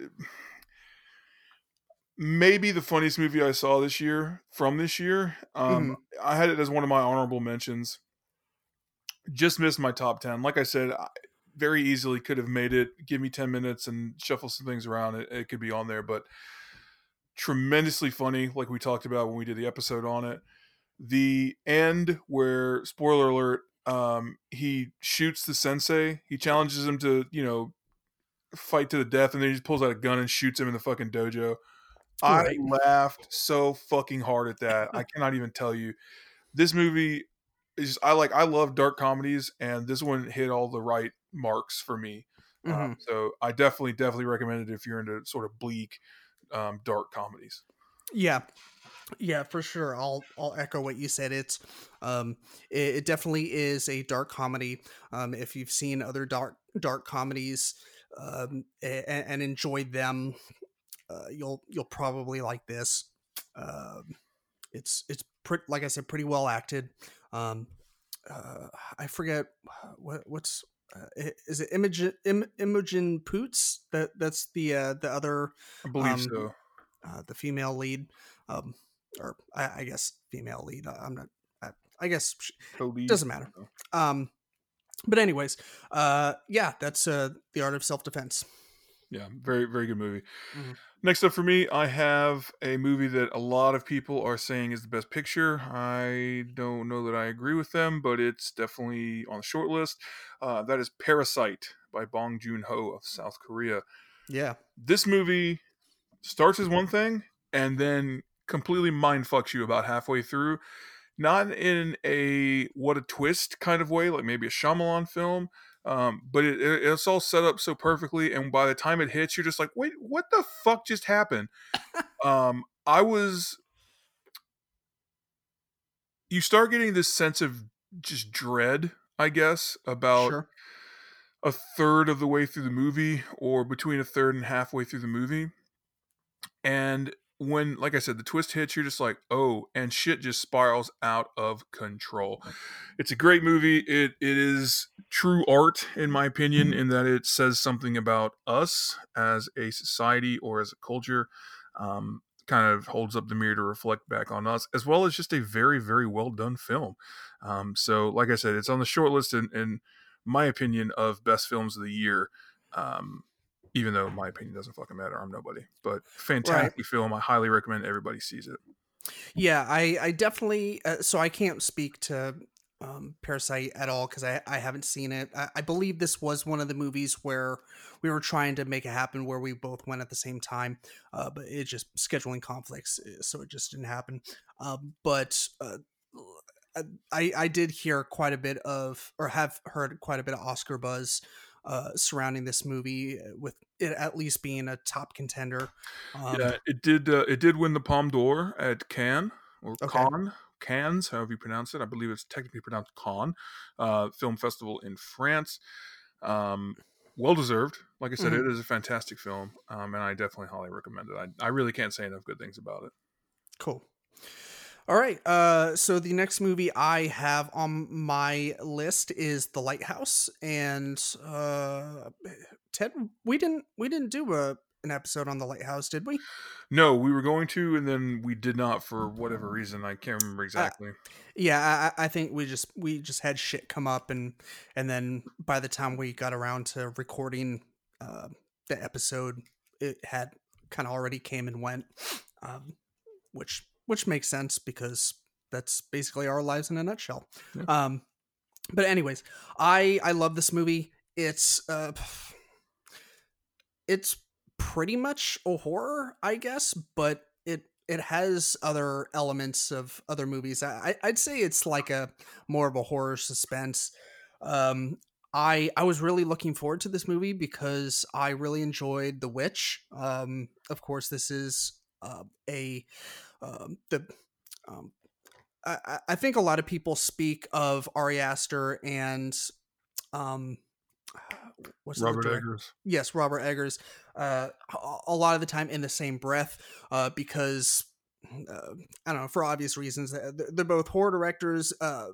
maybe the funniest movie I saw this year from this year. Um, I had it as one of my honorable mentions. Just missed my top ten. Like I said, I very easily could have made it. Give me ten minutes and shuffle some things around. It, it could be on there, but tremendously funny. Like we talked about when we did the episode on it. The end where spoiler alert um, he shoots the sensei. He challenges him to, you know, fight to the death, and then he just pulls out a gun and shoots him in the fucking dojo. Right. I laughed so fucking hard at that. I cannot even tell you. This movie is I like. I love dark comedies, and this one hit all the right marks for me. Um, so I definitely, definitely recommend it if you're into sort of bleak, um, dark comedies. Yeah. Yeah, for sure. I'll I'll echo what you said. It's um it, it definitely is a dark comedy. Um if you've seen other dark dark comedies um and, and enjoyed them, uh, you'll you'll probably like this. Um it's it's pretty like I said pretty well acted. Um uh I forget what what's uh, is it Imogen Im, Imogen Poots that that's the uh the other I believe Um, so. uh, the female lead, um, or I, I guess female lead. I, I'm not. I, I guess sh- Co-lead. doesn't matter. Um, but anyways, uh, yeah, that's uh, the art of self defense. Yeah, very very good movie. Mhm. Next up for me, I have a movie that a lot of people are saying is the best picture. I don't know that I agree with them, but it's definitely on the short list. Uh, that is Parasite by Bong Joon Ho of South Korea. Yeah, This movie starts as one thing and then completely mind fucks you about halfway through. Not in a what a twist kind of way, like maybe a Shyamalan film, um, but it, it- it's all set up so perfectly. And by the time it hits, you're just like, wait, what the fuck just happened? um, I was. You start getting this sense of just dread, I guess, about sure. a third of the way through the movie or between a third and halfway through the movie. And when, like I said, the twist hits, you're just like, oh, and shit just spirals out of control. It's a great movie. It it is true art, in my opinion, in that it says something about us as a society or as a culture. Um, kind of holds up the mirror to reflect back on us, as well as just a very, very well done film. Um, so, like I said, it's on the short list, in, in my opinion, of best films of the year. Um, even though my opinion doesn't fucking matter, I'm nobody. But fantastic film. I highly recommend everybody sees it. Yeah, I I definitely. Uh, so I can't speak to um, Parasite at all because I I haven't seen it. I, I believe this was one of the movies where we were trying to make it happen where we both went at the same time, uh, but it just scheduling conflicts, uh, so it just didn't happen. Um, but uh, I I did hear quite a bit of or have heard quite a bit of Oscar buzz. Uh, surrounding this movie, uh, with it at least being a top contender. Um, yeah, it did. Uh, it did win the Palme d'Or at Cannes or Okay. Cannes, Cannes, however you pronounce it. I believe it's technically pronounced Cannes uh, Film Festival in France. Um, well deserved. Like I said, Mhm. it is a fantastic film, um, and I definitely highly recommend it. I, I really can't say enough good things about it. Cool. All right. Uh, so the next movie I have on my list is The Lighthouse, and uh, Ted, we didn't we didn't do a an episode on The Lighthouse, did we? No, we were going to, and then we did not for whatever reason. I can't remember exactly. Yeah, I, I think we just we just had shit come up, and and then by the time we got around to recording uh, the episode, it had kind of already came and went. Um, which which makes sense because that's basically our lives in a nutshell. Yeah. Um, but anyways, I I love this movie. It's uh, it's pretty much a horror, I guess, but it it has other elements of other movies. I I'd say it's like a more of a horror suspense. Um, I I was really looking forward to this movie because I really enjoyed The Witch. Um, of course, this is uh, a um, the um, I, I think a lot of people speak of Ari Aster and um what's Robert Eggers. yes robert eggers uh a- lot of the time in the same breath uh because uh, i don't know for obvious reasons uh, they're they're both horror directors uh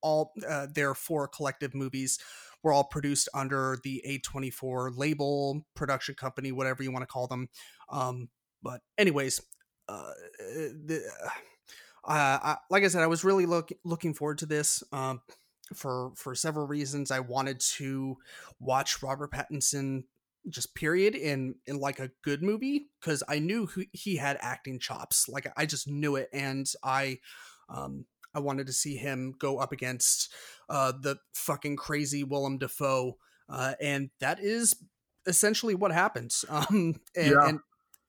all uh, their four collective movies were all produced under the a24 label production company whatever you want to call them um but anyways uh the uh, I, like I said, I was really look, looking forward to this um, for for several reasons. I wanted to watch Robert Pattinson just period in in like a good movie because I knew he had acting chops. Like I just knew it, and I um, I wanted to see him go up against uh, the fucking crazy Willem Dafoe, uh, and that is essentially what happens. Um, and, Yeah. and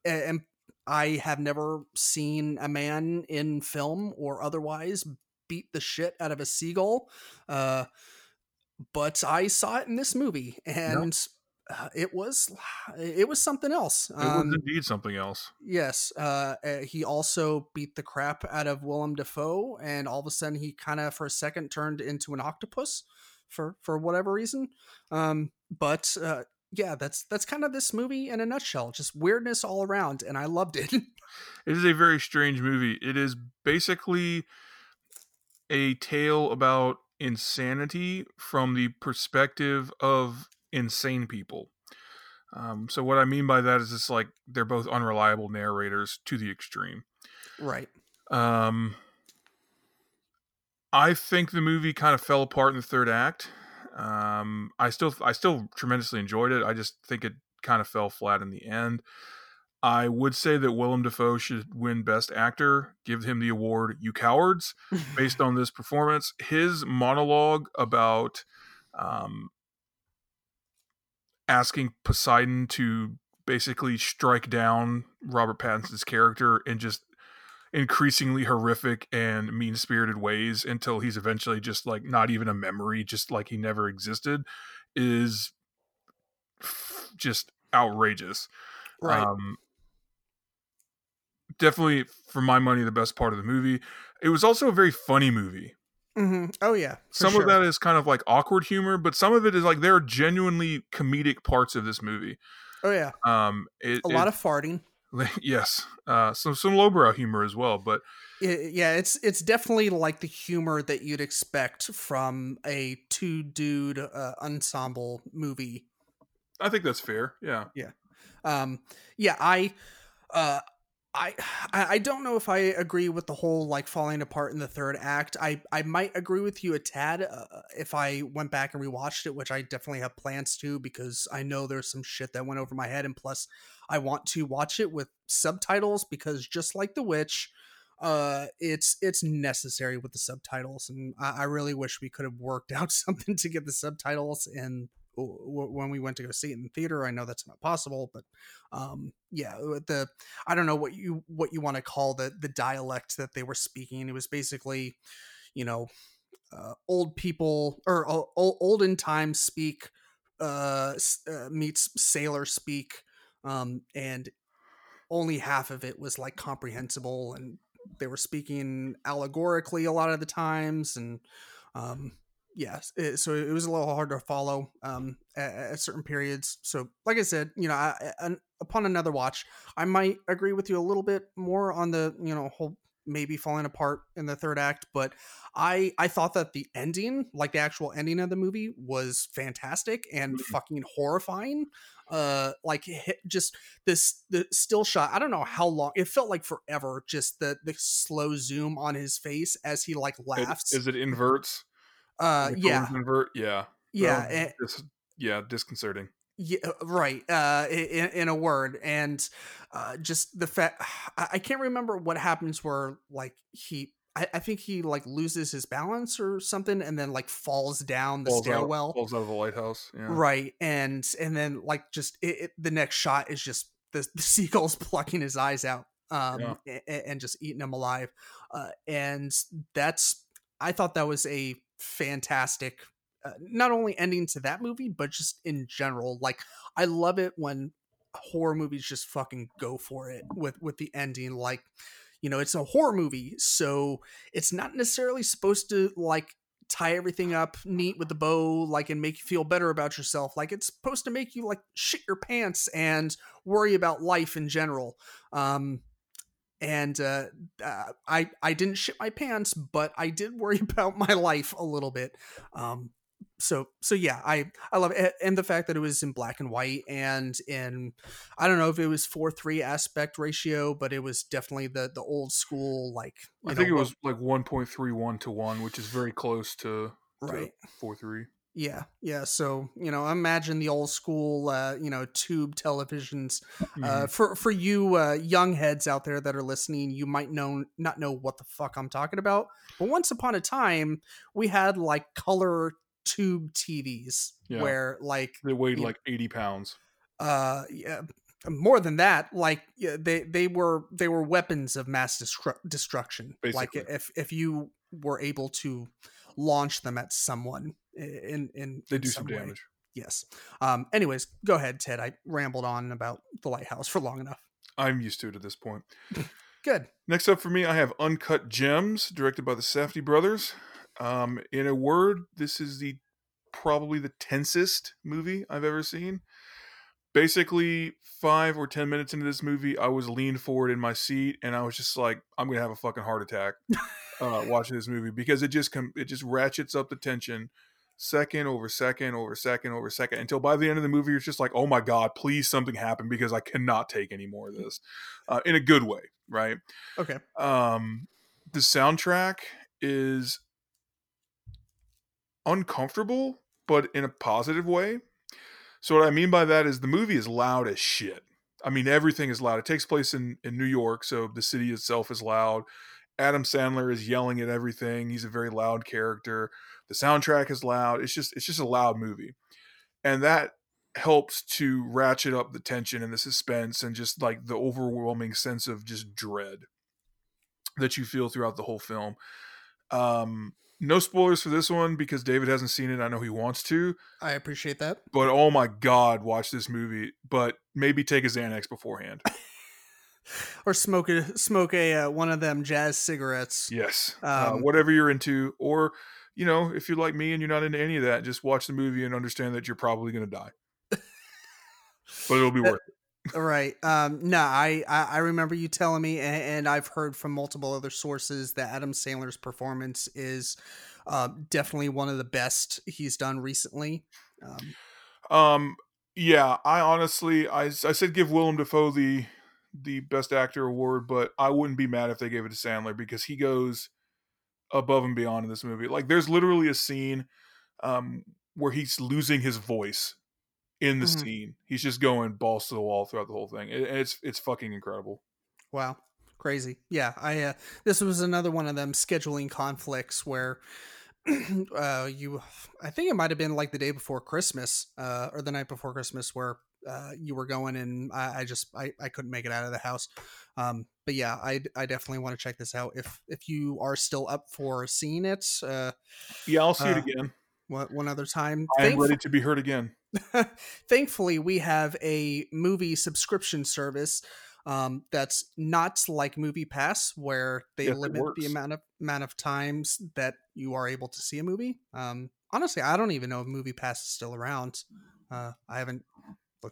and I have never seen a man in film or otherwise beat the shit out of a seagull. Uh, but I saw it in this movie, and uh, it was it was something else. It was Um, indeed something else. yes, uh, uh, he also beat the crap out of Willem Dafoe, and all of a sudden he kind of for a second turned into an octopus for for whatever reason. Um, but uh, yeah, that's that's kind of this movie in a nutshell. Just weirdness all around, and I loved it. It is a very strange movie. It is basically a tale about insanity from the perspective of insane people. Um, so what I mean by that is it's like they're both unreliable narrators to the extreme. right. Um, I think the movie kind of fell apart in the third act. Um, I still I still tremendously enjoyed it. I just think it kind of fell flat in the end. I would say that Willem Dafoe should win Best Actor. Give him the award, you cowards, based on this performance. His monologue about um, asking Poseidon to basically strike down Robert Pattinson's character and just increasingly horrific and mean spirited ways until he's eventually just like not even a memory, just like he never existed, is just outrageous. right. Um, definitely, for my money, the best part of the movie. It was also a very funny movie. Mm-hmm. Oh yeah. Some sure. of that is kind of like awkward humor, but some of it is like there are genuinely comedic parts of this movie. Oh yeah. Um, it, A lot of farting. Yes, uh, some some lowbrow humor as well, but I- yeah, it's it's definitely like the humor that you'd expect from a two dude uh, ensemble movie. I think that's fair. Yeah, yeah, Um, yeah, I, uh, I, I I don't know if I agree with the whole like falling apart in the third act. I I might agree with you a tad uh, if I went back and rewatched it, which I definitely have plans to because I know there's some shit that went over my head, and plus I want to watch it with subtitles because just like The Witch, uh, it's it's necessary with the subtitles, and I, I really wish we could have worked out something to get the subtitles and when we went to go see it in theater. I know that's not possible, but um, yeah, with the I don't know what you what you want to call the the dialect that they were speaking. It was basically, you know, uh, old people or uh, olden times speak uh, uh meets sailor speak um and only half of it was like comprehensible and they were speaking allegorically a lot of the times and um yes it, so it was a little hard to follow um at, at certain periods so like i said you know I, I, upon another watch i might agree with you a little bit more on the you know whole maybe falling apart in the third act but i i thought that the ending like the actual ending of the movie was fantastic and Mhm. fucking horrifying uh like hit just this the still shot i don't know how long it felt like forever just the the slow zoom on his face as he like laughs is it inverts? uh yeah invert. Yeah, yeah dis- yeah, disconcerting. Yeah, uh, right. Uh, in, in a word, and uh, just the fact I can't remember what happens where like he. I, I think he like loses his balance or something, and then like falls down the falls stairwell. Out, falls out of the lighthouse. Yeah. Right, and and then like just it, it, the next shot is just the, the seagulls plucking his eyes out, um, yeah. and, and, just eating him alive, uh, and that's I thought that was a fantastic uh, not only ending to that movie but just in general like i love it when horror movies just fucking go for it with with the ending like you know it's a horror movie so it's not necessarily supposed to like tie everything up neat with the bow like and make you feel better about yourself like it's supposed to make you like shit your pants and worry about life in general um and uh, uh, I I didn't shit my pants, but I did worry about my life a little bit. Um, so so yeah, I I love it, and the fact that it was in black and white and in I don't know if it was four three aspect ratio, but it was definitely the the old school like. I think know, it was like one point three one to one, which is very close to right four three. Yeah, yeah. So you know, imagine the old school, uh, you know, tube televisions. Uh, mm-hmm. for for you uh, young heads out there that are listening, you might know not know what the fuck I'm talking about. But once upon a time, we had like color tube TVs yeah. where like they weighed like know, 80 pounds. Uh, yeah, more than that. Like yeah, they they were they were weapons of mass destru- destruction. Basically. Like if if you were able to launch them at someone in in they do some, some damage. Yes. Um. Anyways, go ahead, Ted. I rambled on about the lighthouse for long enough. I'm used to it at this point. Good. Next up for me, I have Uncut Gems, directed by the Safdie brothers. Um, in a word, this is the probably the tensest movie I've ever seen. Basically, five or ten minutes into this movie, I was leaned forward in my seat, and I was just like, "I'm gonna have a fucking heart attack." uh, watching this movie because it just com- it just ratchets up the tension second over second over second over second until by the end of the movie it's just like oh my god please something happen because i cannot take any more of this uh, in a good way right okay um the soundtrack is uncomfortable but in a positive way so what i mean by that is the movie is loud as shit i mean everything is loud it takes place in in new york so the city itself is loud Adam Sandler is yelling at everything. He's a very loud character. The soundtrack is loud. It's just it's just a loud movie. And that helps to ratchet up the tension and the suspense and just like the overwhelming sense of just dread that you feel throughout the whole film. Um no spoilers for this one because David hasn't seen it. I know he wants to. I appreciate that. But oh my god, watch this movie. But maybe take a Xanax beforehand. or smoke a smoke a uh, one of them jazz cigarettes. Yes, uh, um, uh, whatever you're into, or you know, if you're like me and you're not into any of that, just watch the movie and understand that you're probably going to die, but it'll be worth it. Right um no I, I, remember you telling me and, and, i've heard from multiple other sources that adam sandler's performance is uh, definitely one of the best he's done recently um, um yeah i honestly I, I said give willem dafoe the the Best Actor award, but I wouldn't be mad if they gave it to Sandler because he goes above and beyond in this movie. Like, there's literally a scene um, where he's losing his voice in the mm-hmm. scene. He's just going balls to the wall throughout the whole thing. It, it's it's fucking incredible. Wow, crazy. Yeah, I uh, this was another one of them scheduling conflicts where. uh, you, I think it might have been like the day before Christmas, uh, or the night before Christmas, where uh, you were going and I, I, just I, I couldn't make it out of the house um, but yeah I, I definitely want to check this out if if you are still up for seeing it uh, yeah I'll see uh, it again one, one other time I am ready to be heard again thankfully we have a movie subscription service um, that's not like movie pass where they yes, limit the amount of amount of times that you are able to see a movie um, honestly i don't even know if movie pass is still around uh, i haven't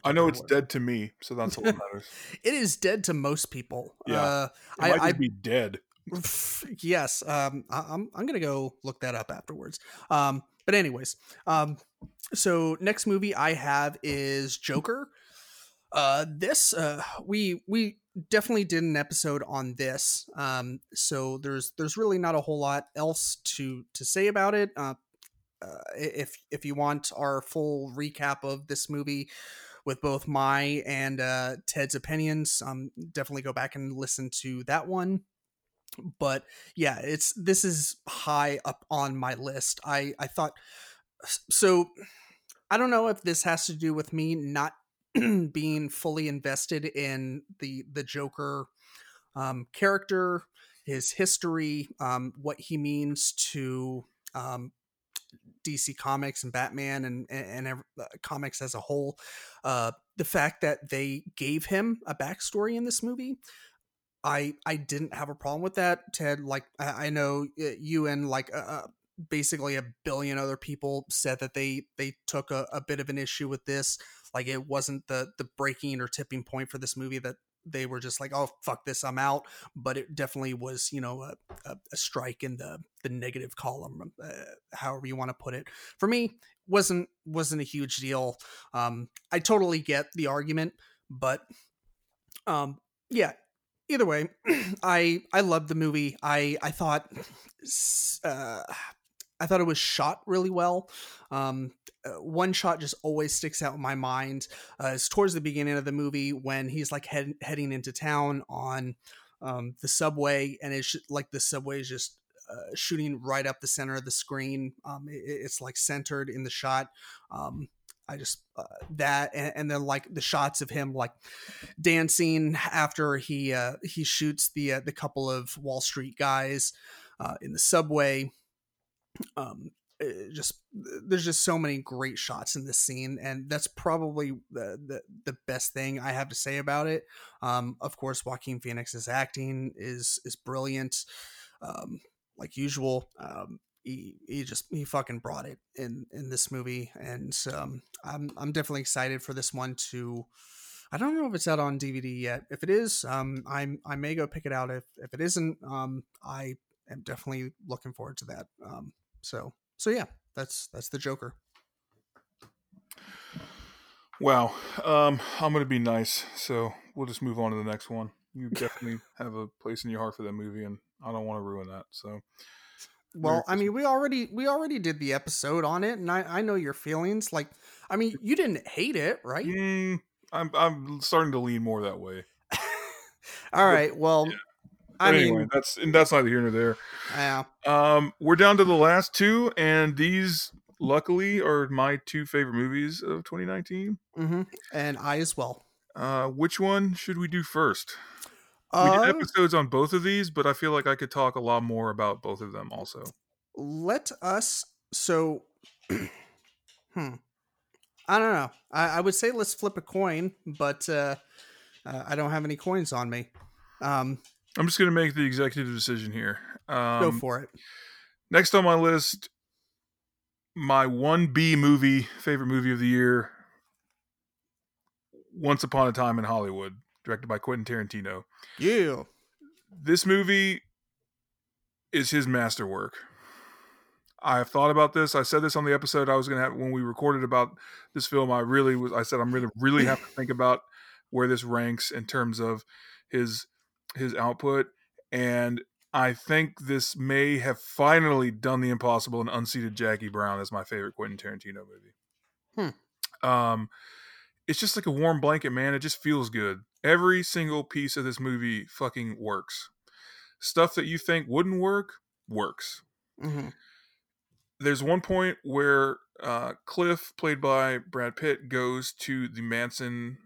I know it's dead to me, so that's all that matters. it is dead to most people. Yeah, uh, it might I, I be dead. yes, um, I, am I'm, I'm gonna go look that up afterwards. Um, but anyways, um, so next movie I have is Joker. Uh, this uh, we we definitely did an episode on this. Um, so there's there's really not a whole lot else to to say about it. Uh, uh, if if you want our full recap of this movie with both my and uh, Ted's opinions, um, definitely go back and listen to that one. But yeah, it's this is high up on my list. I I thought so. I don't know if this has to do with me not being fully invested in the the Joker um, character, his history, um, what he means to um, DC Comics and Batman and and, and uh, comics as a whole. Uh, the fact that they gave him a backstory in this movie, I I didn't have a problem with that. Ted, like I, I know uh, you and like uh, basically a billion other people said that they they took a, a bit of an issue with this. Like it wasn't the the breaking or tipping point for this movie that they were just like, "Oh fuck this, I'm out." But it definitely was, you know, a, a, a strike in the the negative column, uh, however you want to put it. For me, wasn't wasn't a huge deal. Um, I totally get the argument, but um, yeah. Either way, I I loved the movie. I I thought uh, I thought it was shot really well. Um, uh, one shot just always sticks out in my mind. Uh, it's towards the beginning of the movie when he's like head, heading into town on um, the subway, and it's like the subway is just uh, shooting right up the center of the screen. Um, it, it's like centered in the shot. Um, I just uh, that and, and, then like the shots of him like dancing after he uh, he shoots the uh, the couple of Wall Street guys uh, in the subway. Um, just there's just so many great shots in this scene and that's probably the, the, the best thing i have to say about it um of course joaquin phoenix's acting is is brilliant um like usual um he, he just he fucking brought it in in this movie and um i'm i'm definitely excited for this one to I don't know if it's out on DVD yet. If it is, um, I'm I may go pick it out. If if it isn't, um, I am definitely looking forward to that. Um, so so yeah, that's that's the Joker. Wow. Um, I'm gonna be nice, so we'll just move on to the next one. You definitely have a place in your heart for that movie, and I don't want to ruin that. So, well, I mean, we already we already did the episode on it, and I I know your feelings. Like, I mean, you didn't hate it, right? Mm, I'm I'm starting to lean more that way. All right. Well, yeah. I anyway, mean, that's and that's neither here nor there. Yeah. Um, we're down to the last two, and these luckily are my two favorite movies of 2019. Mm-hmm. And I as well. Uh, which one should we do first? We did uh, episodes on both of these, but I feel like I could talk a lot more about both of them also. Let us. So, hmm. I don't know. I, I, would say let's flip a coin, but uh, uh, I don't have any coins on me. Um, I'm just going to make the executive decision here. Um, Go for it. Next on my list, my 1B movie, favorite movie of the year, Once Upon a Time in Hollywood, directed by Quentin Tarantino. Yeah. This movie is his masterwork. I've thought about this. I said this on the episode I was going to have when we recorded about this film. I really was, I said, I'm going to really have to think about where this ranks in terms of his his output, and I think this may have finally done the impossible and unseated Jackie Brown as my favorite Quentin Tarantino movie. Hmm. Um, it's just like a warm blanket, man. It just feels good. Every single piece of this movie fucking works. Stuff that you think wouldn't work works. Mm-hmm. There's one point where uh, Cliff, played by Brad Pitt, goes to the Manson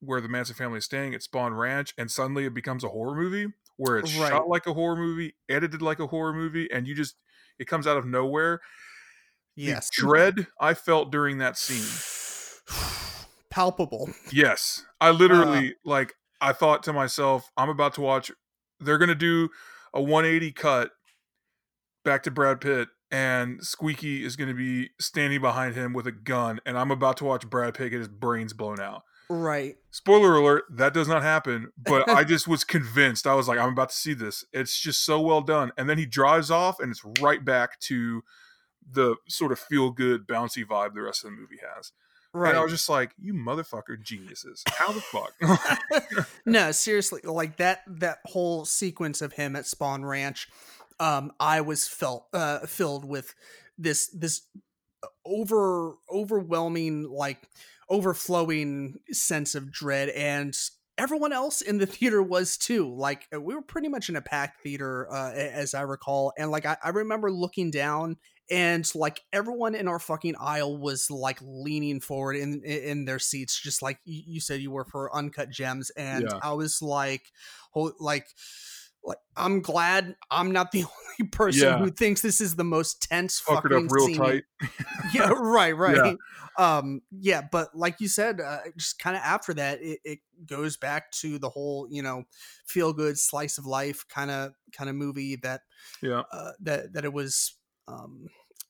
where the Manson family is staying at Spahn Ranch, and suddenly it becomes a horror movie where it's right. shot like a horror movie, edited like a horror movie, and you just it comes out of nowhere. Yes, the dread I felt during that scene, palpable. Yes, I literally uh, like I thought to myself, I'm about to watch. They're gonna do a 180 cut back to Brad Pitt and Squeaky is going to be standing behind him with a gun, and I'm about to watch Brad Pitt get his brains blown out. Right. Spoiler alert, that does not happen, but I just was convinced. I was like, I'm about to see this. It's just so well done. And then he drives off and it's right back to the sort of feel good, bouncy vibe the rest of the movie has. Right. And I was just like, you motherfucker geniuses. How the fuck? no, seriously, like that that whole sequence of him at Spahn Ranch, um, I was felt uh filled with this this over overwhelming like overflowing sense of dread and everyone else in the theater was too like we were pretty much in a packed theater uh, as i recall and like I, I remember looking down and like everyone in our fucking aisle was like leaning forward in in their seats just like you said you were for uncut gems and Yeah. i was like oh, like like i'm glad i'm not the only person Yeah. who thinks this is the most tense Puckered fucking up real scene. tight. yeah right right um yeah but like you said uh, just kind of after that it, it goes back to the whole you know feel good slice of life kind of kind of movie that Yeah. uh, that that it was um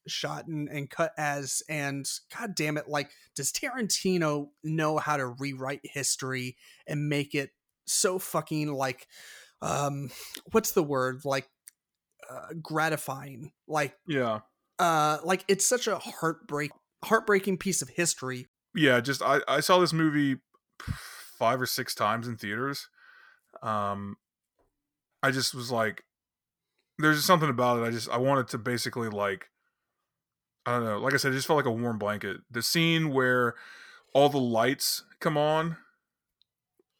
shot and, and cut as and god damn it like does tarantino know how to rewrite history and make it so fucking like um what's the word like uh, gratifying? Like Yeah. uh like it's such a heartbreak heartbreaking piece of history. Yeah just i i saw this movie five or six times in theaters. Um i just was like there's just something about it i just i wanted to basically like i don't know like i said it just felt like a warm blanket the scene where all the lights come on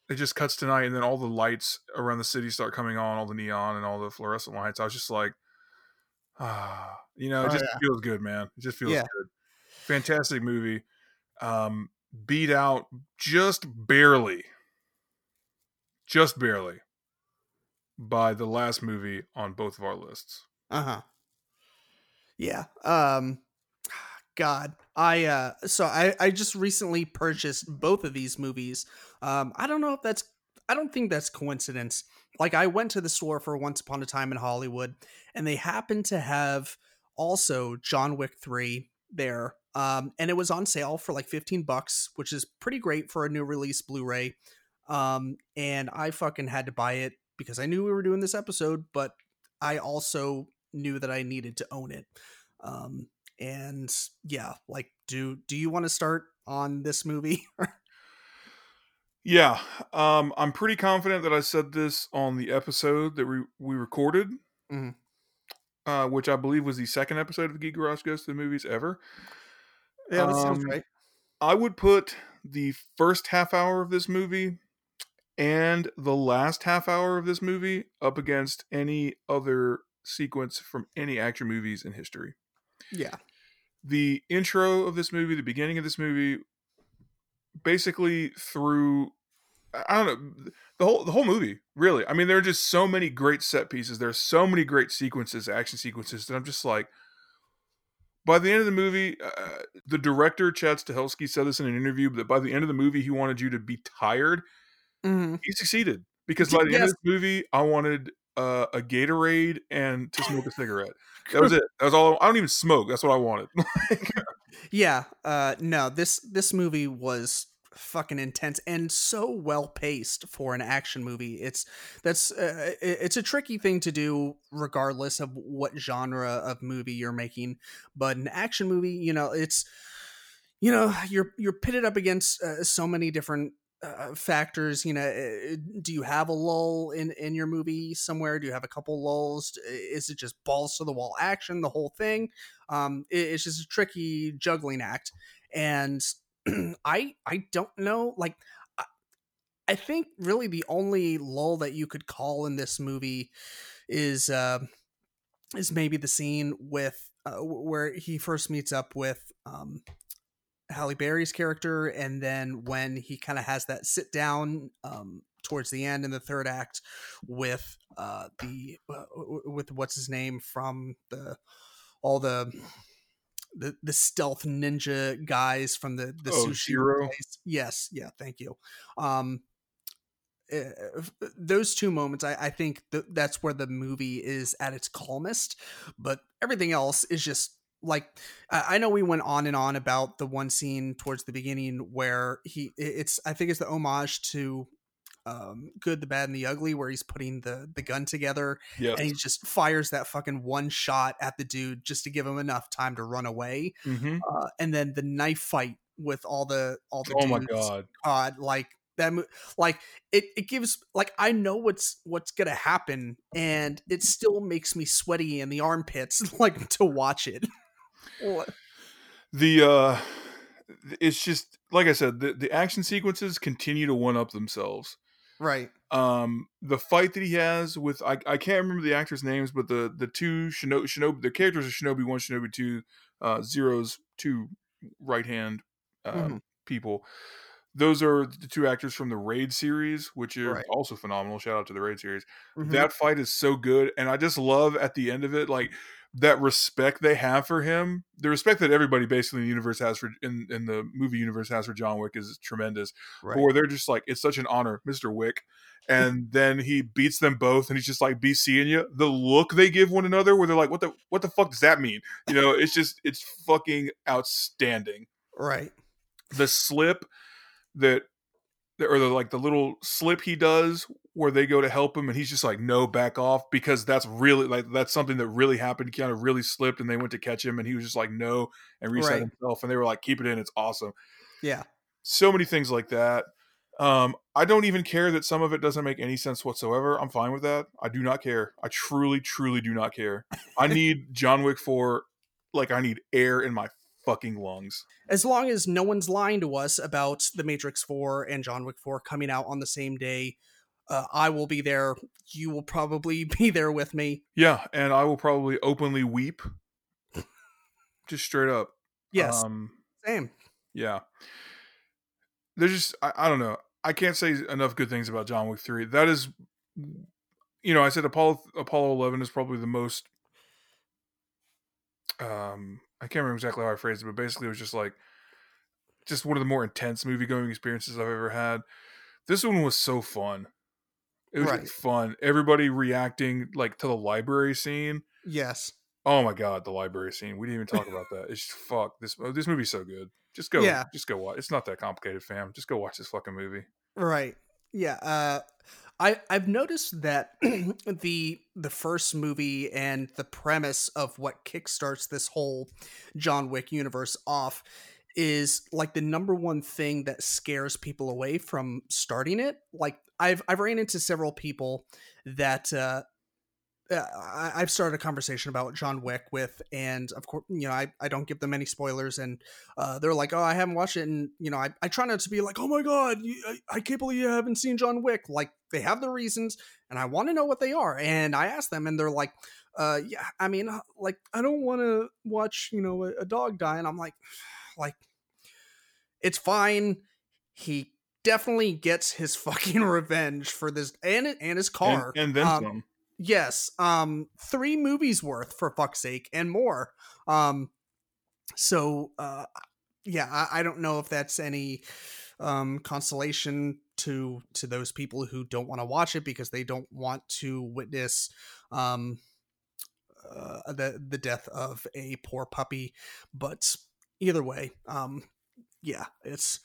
it just cuts to night and then all the lights around the city start coming on all the neon and all the fluorescent lights i was just like ah you know it Oh, just yeah. feels good man it just feels Yeah. good fantastic movie um beat out just barely just barely by the last movie on both of our lists. Uh-huh. Yeah um god i uh so i i just recently purchased both of these movies. Um i don't know if that's i don't think that's coincidence. Like i went to the store for once upon a time in hollywood and they happened to have also john wick 3 there. Um and it was on sale for like 15 bucks which is pretty great for a new release blu-ray. Um and i fucking had to buy it because i knew we were doing this episode but i also knew that i needed to own it. Um and yeah like do do you want to start on this movie? Yeah um i'm pretty confident that i said this on the episode that we we recorded Mhm. uh which i believe was the second episode of the geek garage goes to the movies ever. Yeah that sounds Um, right. I would put the first half hour of this movie and the last half hour of this movie up against any other sequence from any action movies in history. yeah The intro of this movie, the beginning of this movie, basically through I don't know the whole the whole movie. Really, I mean, there are just so many great set pieces. There are so many great sequences, action sequences that I'm just like. By the end of the movie, uh, the director Chad Stahelski said this in an interview that by the end of the movie, he wanted you to be tired. Mhm. He succeeded because by the end of Yes. this movie, I wanted uh, a Gatorade and to smoke a cigarette. That was it. That was all. I don't even smoke. That's what I wanted. yeah uh no this this movie was fucking intense and so well paced for an action movie it's that's uh, it's a tricky thing to do regardless of what genre of movie you're making but an action movie you know it's you know you're you're pitted up against uh, so many different uh, factors you know uh, do you have a lull in in your movie somewhere? Do you have a couple lulls? Is it just balls to the wall action the whole thing? Um it- it's just a tricky juggling act and i i don't know like I, I think really the only lull that you could call in this movie is uh is maybe the scene with uh, where he first meets up with um Halle Berry's character, and then when he kind of has that sit down um, towards the end in the third act with uh, the uh, with what's his name from the all the the, the stealth ninja guys from the the Oh, sushi place. Yes, yeah, thank you. Um, uh, those two moments, I, I think th- that's where the movie is at its calmest. But everything else is just like I know we went on and on about the one scene towards the beginning where he it's I think it's the homage to um good the bad and the ugly where he's putting the the gun together yes. and he just fires that fucking one shot at the dude just to give him enough time to run away hmm uh, and then the knife fight with all the all the Oh my dudes god. god like that like it, it gives like i know what's what's gonna happen and it still makes me sweaty in the armpits like to watch it What? the uh it's just like I said, the, the action sequences continue to one up themselves. Right. Um, the fight that he has with I, I can't remember the actors' names, but the the two Shinobi, Shinobi the characters are Shinobi one, Shinobi two, uh, Zero's two right hand uh, Mhm. people. Those are the two actors from the Raid series, which are Right. also phenomenal. Shout out to the Raid series. Mhm. That fight is so good, and I just love at the end of it, like that respect they have for him. The respect that everybody basically in the universe has for in, in the movie universe has for John Wick is tremendous. right. Where they're just like, it's such an honor, Mister Wick, and then he beats them both, and he's just like, "Be seeing you." The look they give one another, where they're like, "What the what the fuck does that mean?" You know, it's just it's fucking outstanding right. the slip that or the like the little slip he does where they go to help him and he's just like no back off because that's really like that's something that really happened kind of really slipped and they went to catch him and he was just like no and reset Right. himself and they were like keep it in it's awesome Yeah. so many things like that um i don't even care that some of it doesn't make any sense whatsoever i'm fine with that i do not care i truly truly do not care i need john wick 4 like i need air in my fucking lungs As long as no one's lying to us about The Matrix 4 and John Wick 4 coming out on the same day, uh, I will be there. You will probably be there with me. Yeah, and I will probably openly weep. Just straight up. Yes. Um, same. yeah. There's just I, I don't know. I can't say enough good things about John Wick 3. That is you know, I said Apollo Apollo 11 is probably the most um I can't remember exactly how I phrased it, but basically it was just like just one of the more intense movie going experiences I've ever had. This one was so fun. It was Right. fun. Everybody reacting like to the library scene. Yes. Oh my god, the library scene. We didn't even talk about that. It's fuck this. This movie's so good. Just go. Yeah. Just go watch. It's not that complicated, fam. Just go watch this fucking movie. Right. Yeah. Uh, I I've noticed that the the first movie and the premise of what kickstarts this whole John Wick universe off is like the number one thing that scares people away from starting it. Like I've I've ran into several people that uh, uh, I've started a conversation about John Wick with, and of course, you know, I, I don't give them any spoilers, and uh, they're like, "Oh, I haven't watched it," and you know, I, I try not to be like, "Oh my god, you, I, I can't believe you haven't seen John Wick." Like they have their reasons, and I want to know what they are, and I ask them, and they're like, "Uh, yeah, I mean, uh, like I don't want to watch, you know, a, a dog die," and I'm like, like, it's fine. He definitely gets his fucking revenge for this and and his And, car and then Um, some. Yes, um, three movies worth for fuck's sake, and more. Um, so uh, yeah, I, I don't know if that's any um consolation to to those people who don't want to watch it because they don't want to witness um uh, the the death of a poor puppy. But either way, um, yeah, it's.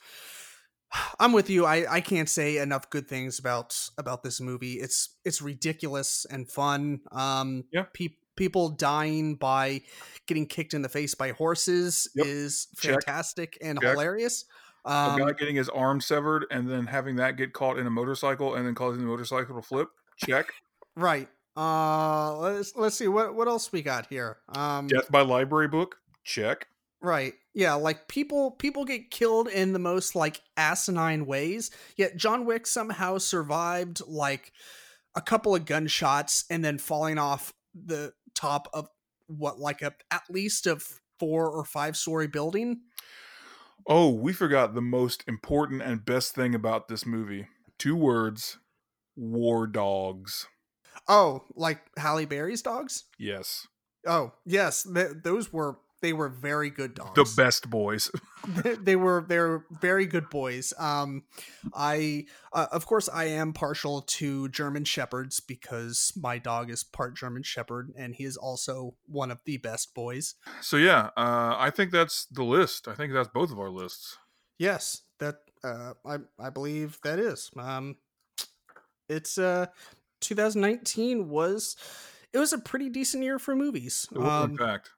I'm with you. I, I can't say enough good things about about this movie. It's it's ridiculous and fun. Um, Yeah. pe- people dying by getting kicked in the face by horses Yep. is Check. fantastic and Check. hilarious. A Um, guy getting his arm severed and then having that get caught in a motorcycle and then causing the motorcycle to flip. Check. right. Uh, let's let's see what what else we got here. Um, Death by library book. Check. Right. Yeah, like people people get killed in the most like asinine ways. Yet John Wick somehow survived like a couple of gunshots and then falling off the top of what like a at least a four or five story building. Oh, we forgot the most important and best thing about this movie. Two words. War dogs. Oh, like Halle Berry's dogs? Yes. Oh, yes, th- those were they were very good dogs. The best boys. they were they're very good boys. Um, I uh, of course I am partial to German shepherds because my dog is part German shepherd and he is also one of the best boys. So yeah, uh, I think that's the list. I think that's both of our lists. Yes, that uh, I I believe that is. Um, it's uh 2019 was it was a pretty decent year for movies. It was, Um, in fact.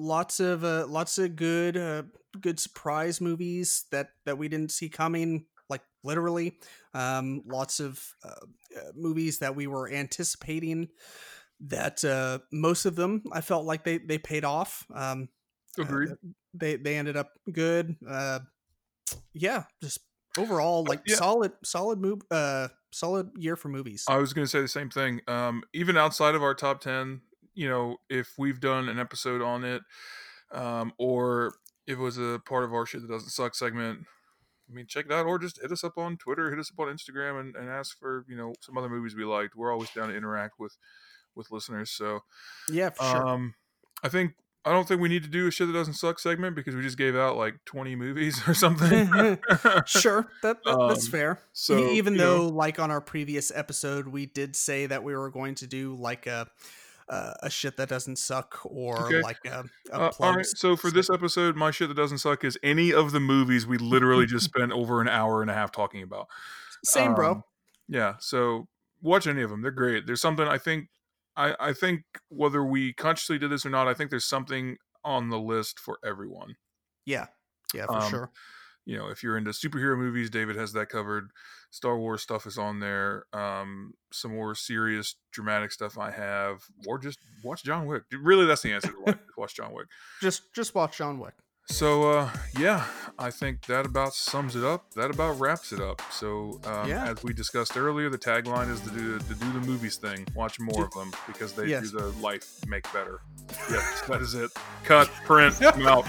Lots of uh, lots of good uh, good surprise movies that that we didn't see coming like literally um lots of uh, uh, movies that we were anticipating that uh most of them i felt like they they paid off um Agreed. Uh, they they ended up good. Uh, yeah, just overall like yeah. solid solid move. Uh, solid year for movies. I was going to say the same thing. Um, even outside of our top ten, you know, if we've done an episode on it, um, or if it was a part of our shit that doesn't suck segment, I mean, check it out, or just hit us up on Twitter, hit us up on Instagram, and, and ask for you know some other movies we liked. We're always down to interact with with listeners. So yeah, for sure. um, I think I don't think we need to do a shit that doesn't suck segment because we just gave out like twenty movies or something. sure, that, that that's Um, fair. so, even though, know- like on our previous episode, we did say that we were going to do like a uh, a shit that doesn't suck or Okay. like a, a Uh, all right. So for this episode, my shit that doesn't suck is any of the movies we literally just spent over an hour and a half talking about. Same, bro. Um, Yeah. So watch any of them. They're great. There's something I think. I I think whether we consciously did this or not, I think there's something on the list for everyone. Yeah, yeah, for um, sure. You know, if you're into superhero movies, David has that covered. Star Wars stuff is on there. Um, some more serious, dramatic stuff I have, or just watch John Wick. Really, that's the answer. to watch, watch John Wick. Just just watch John Wick. So uh, yeah, I think that about sums it up. That about wraps it up. So um, Yeah. as we discussed earlier, the tagline is to do to do the movies thing. Watch more of them because they Yes. do the life make better. Yes, that is it. Cut, print, out.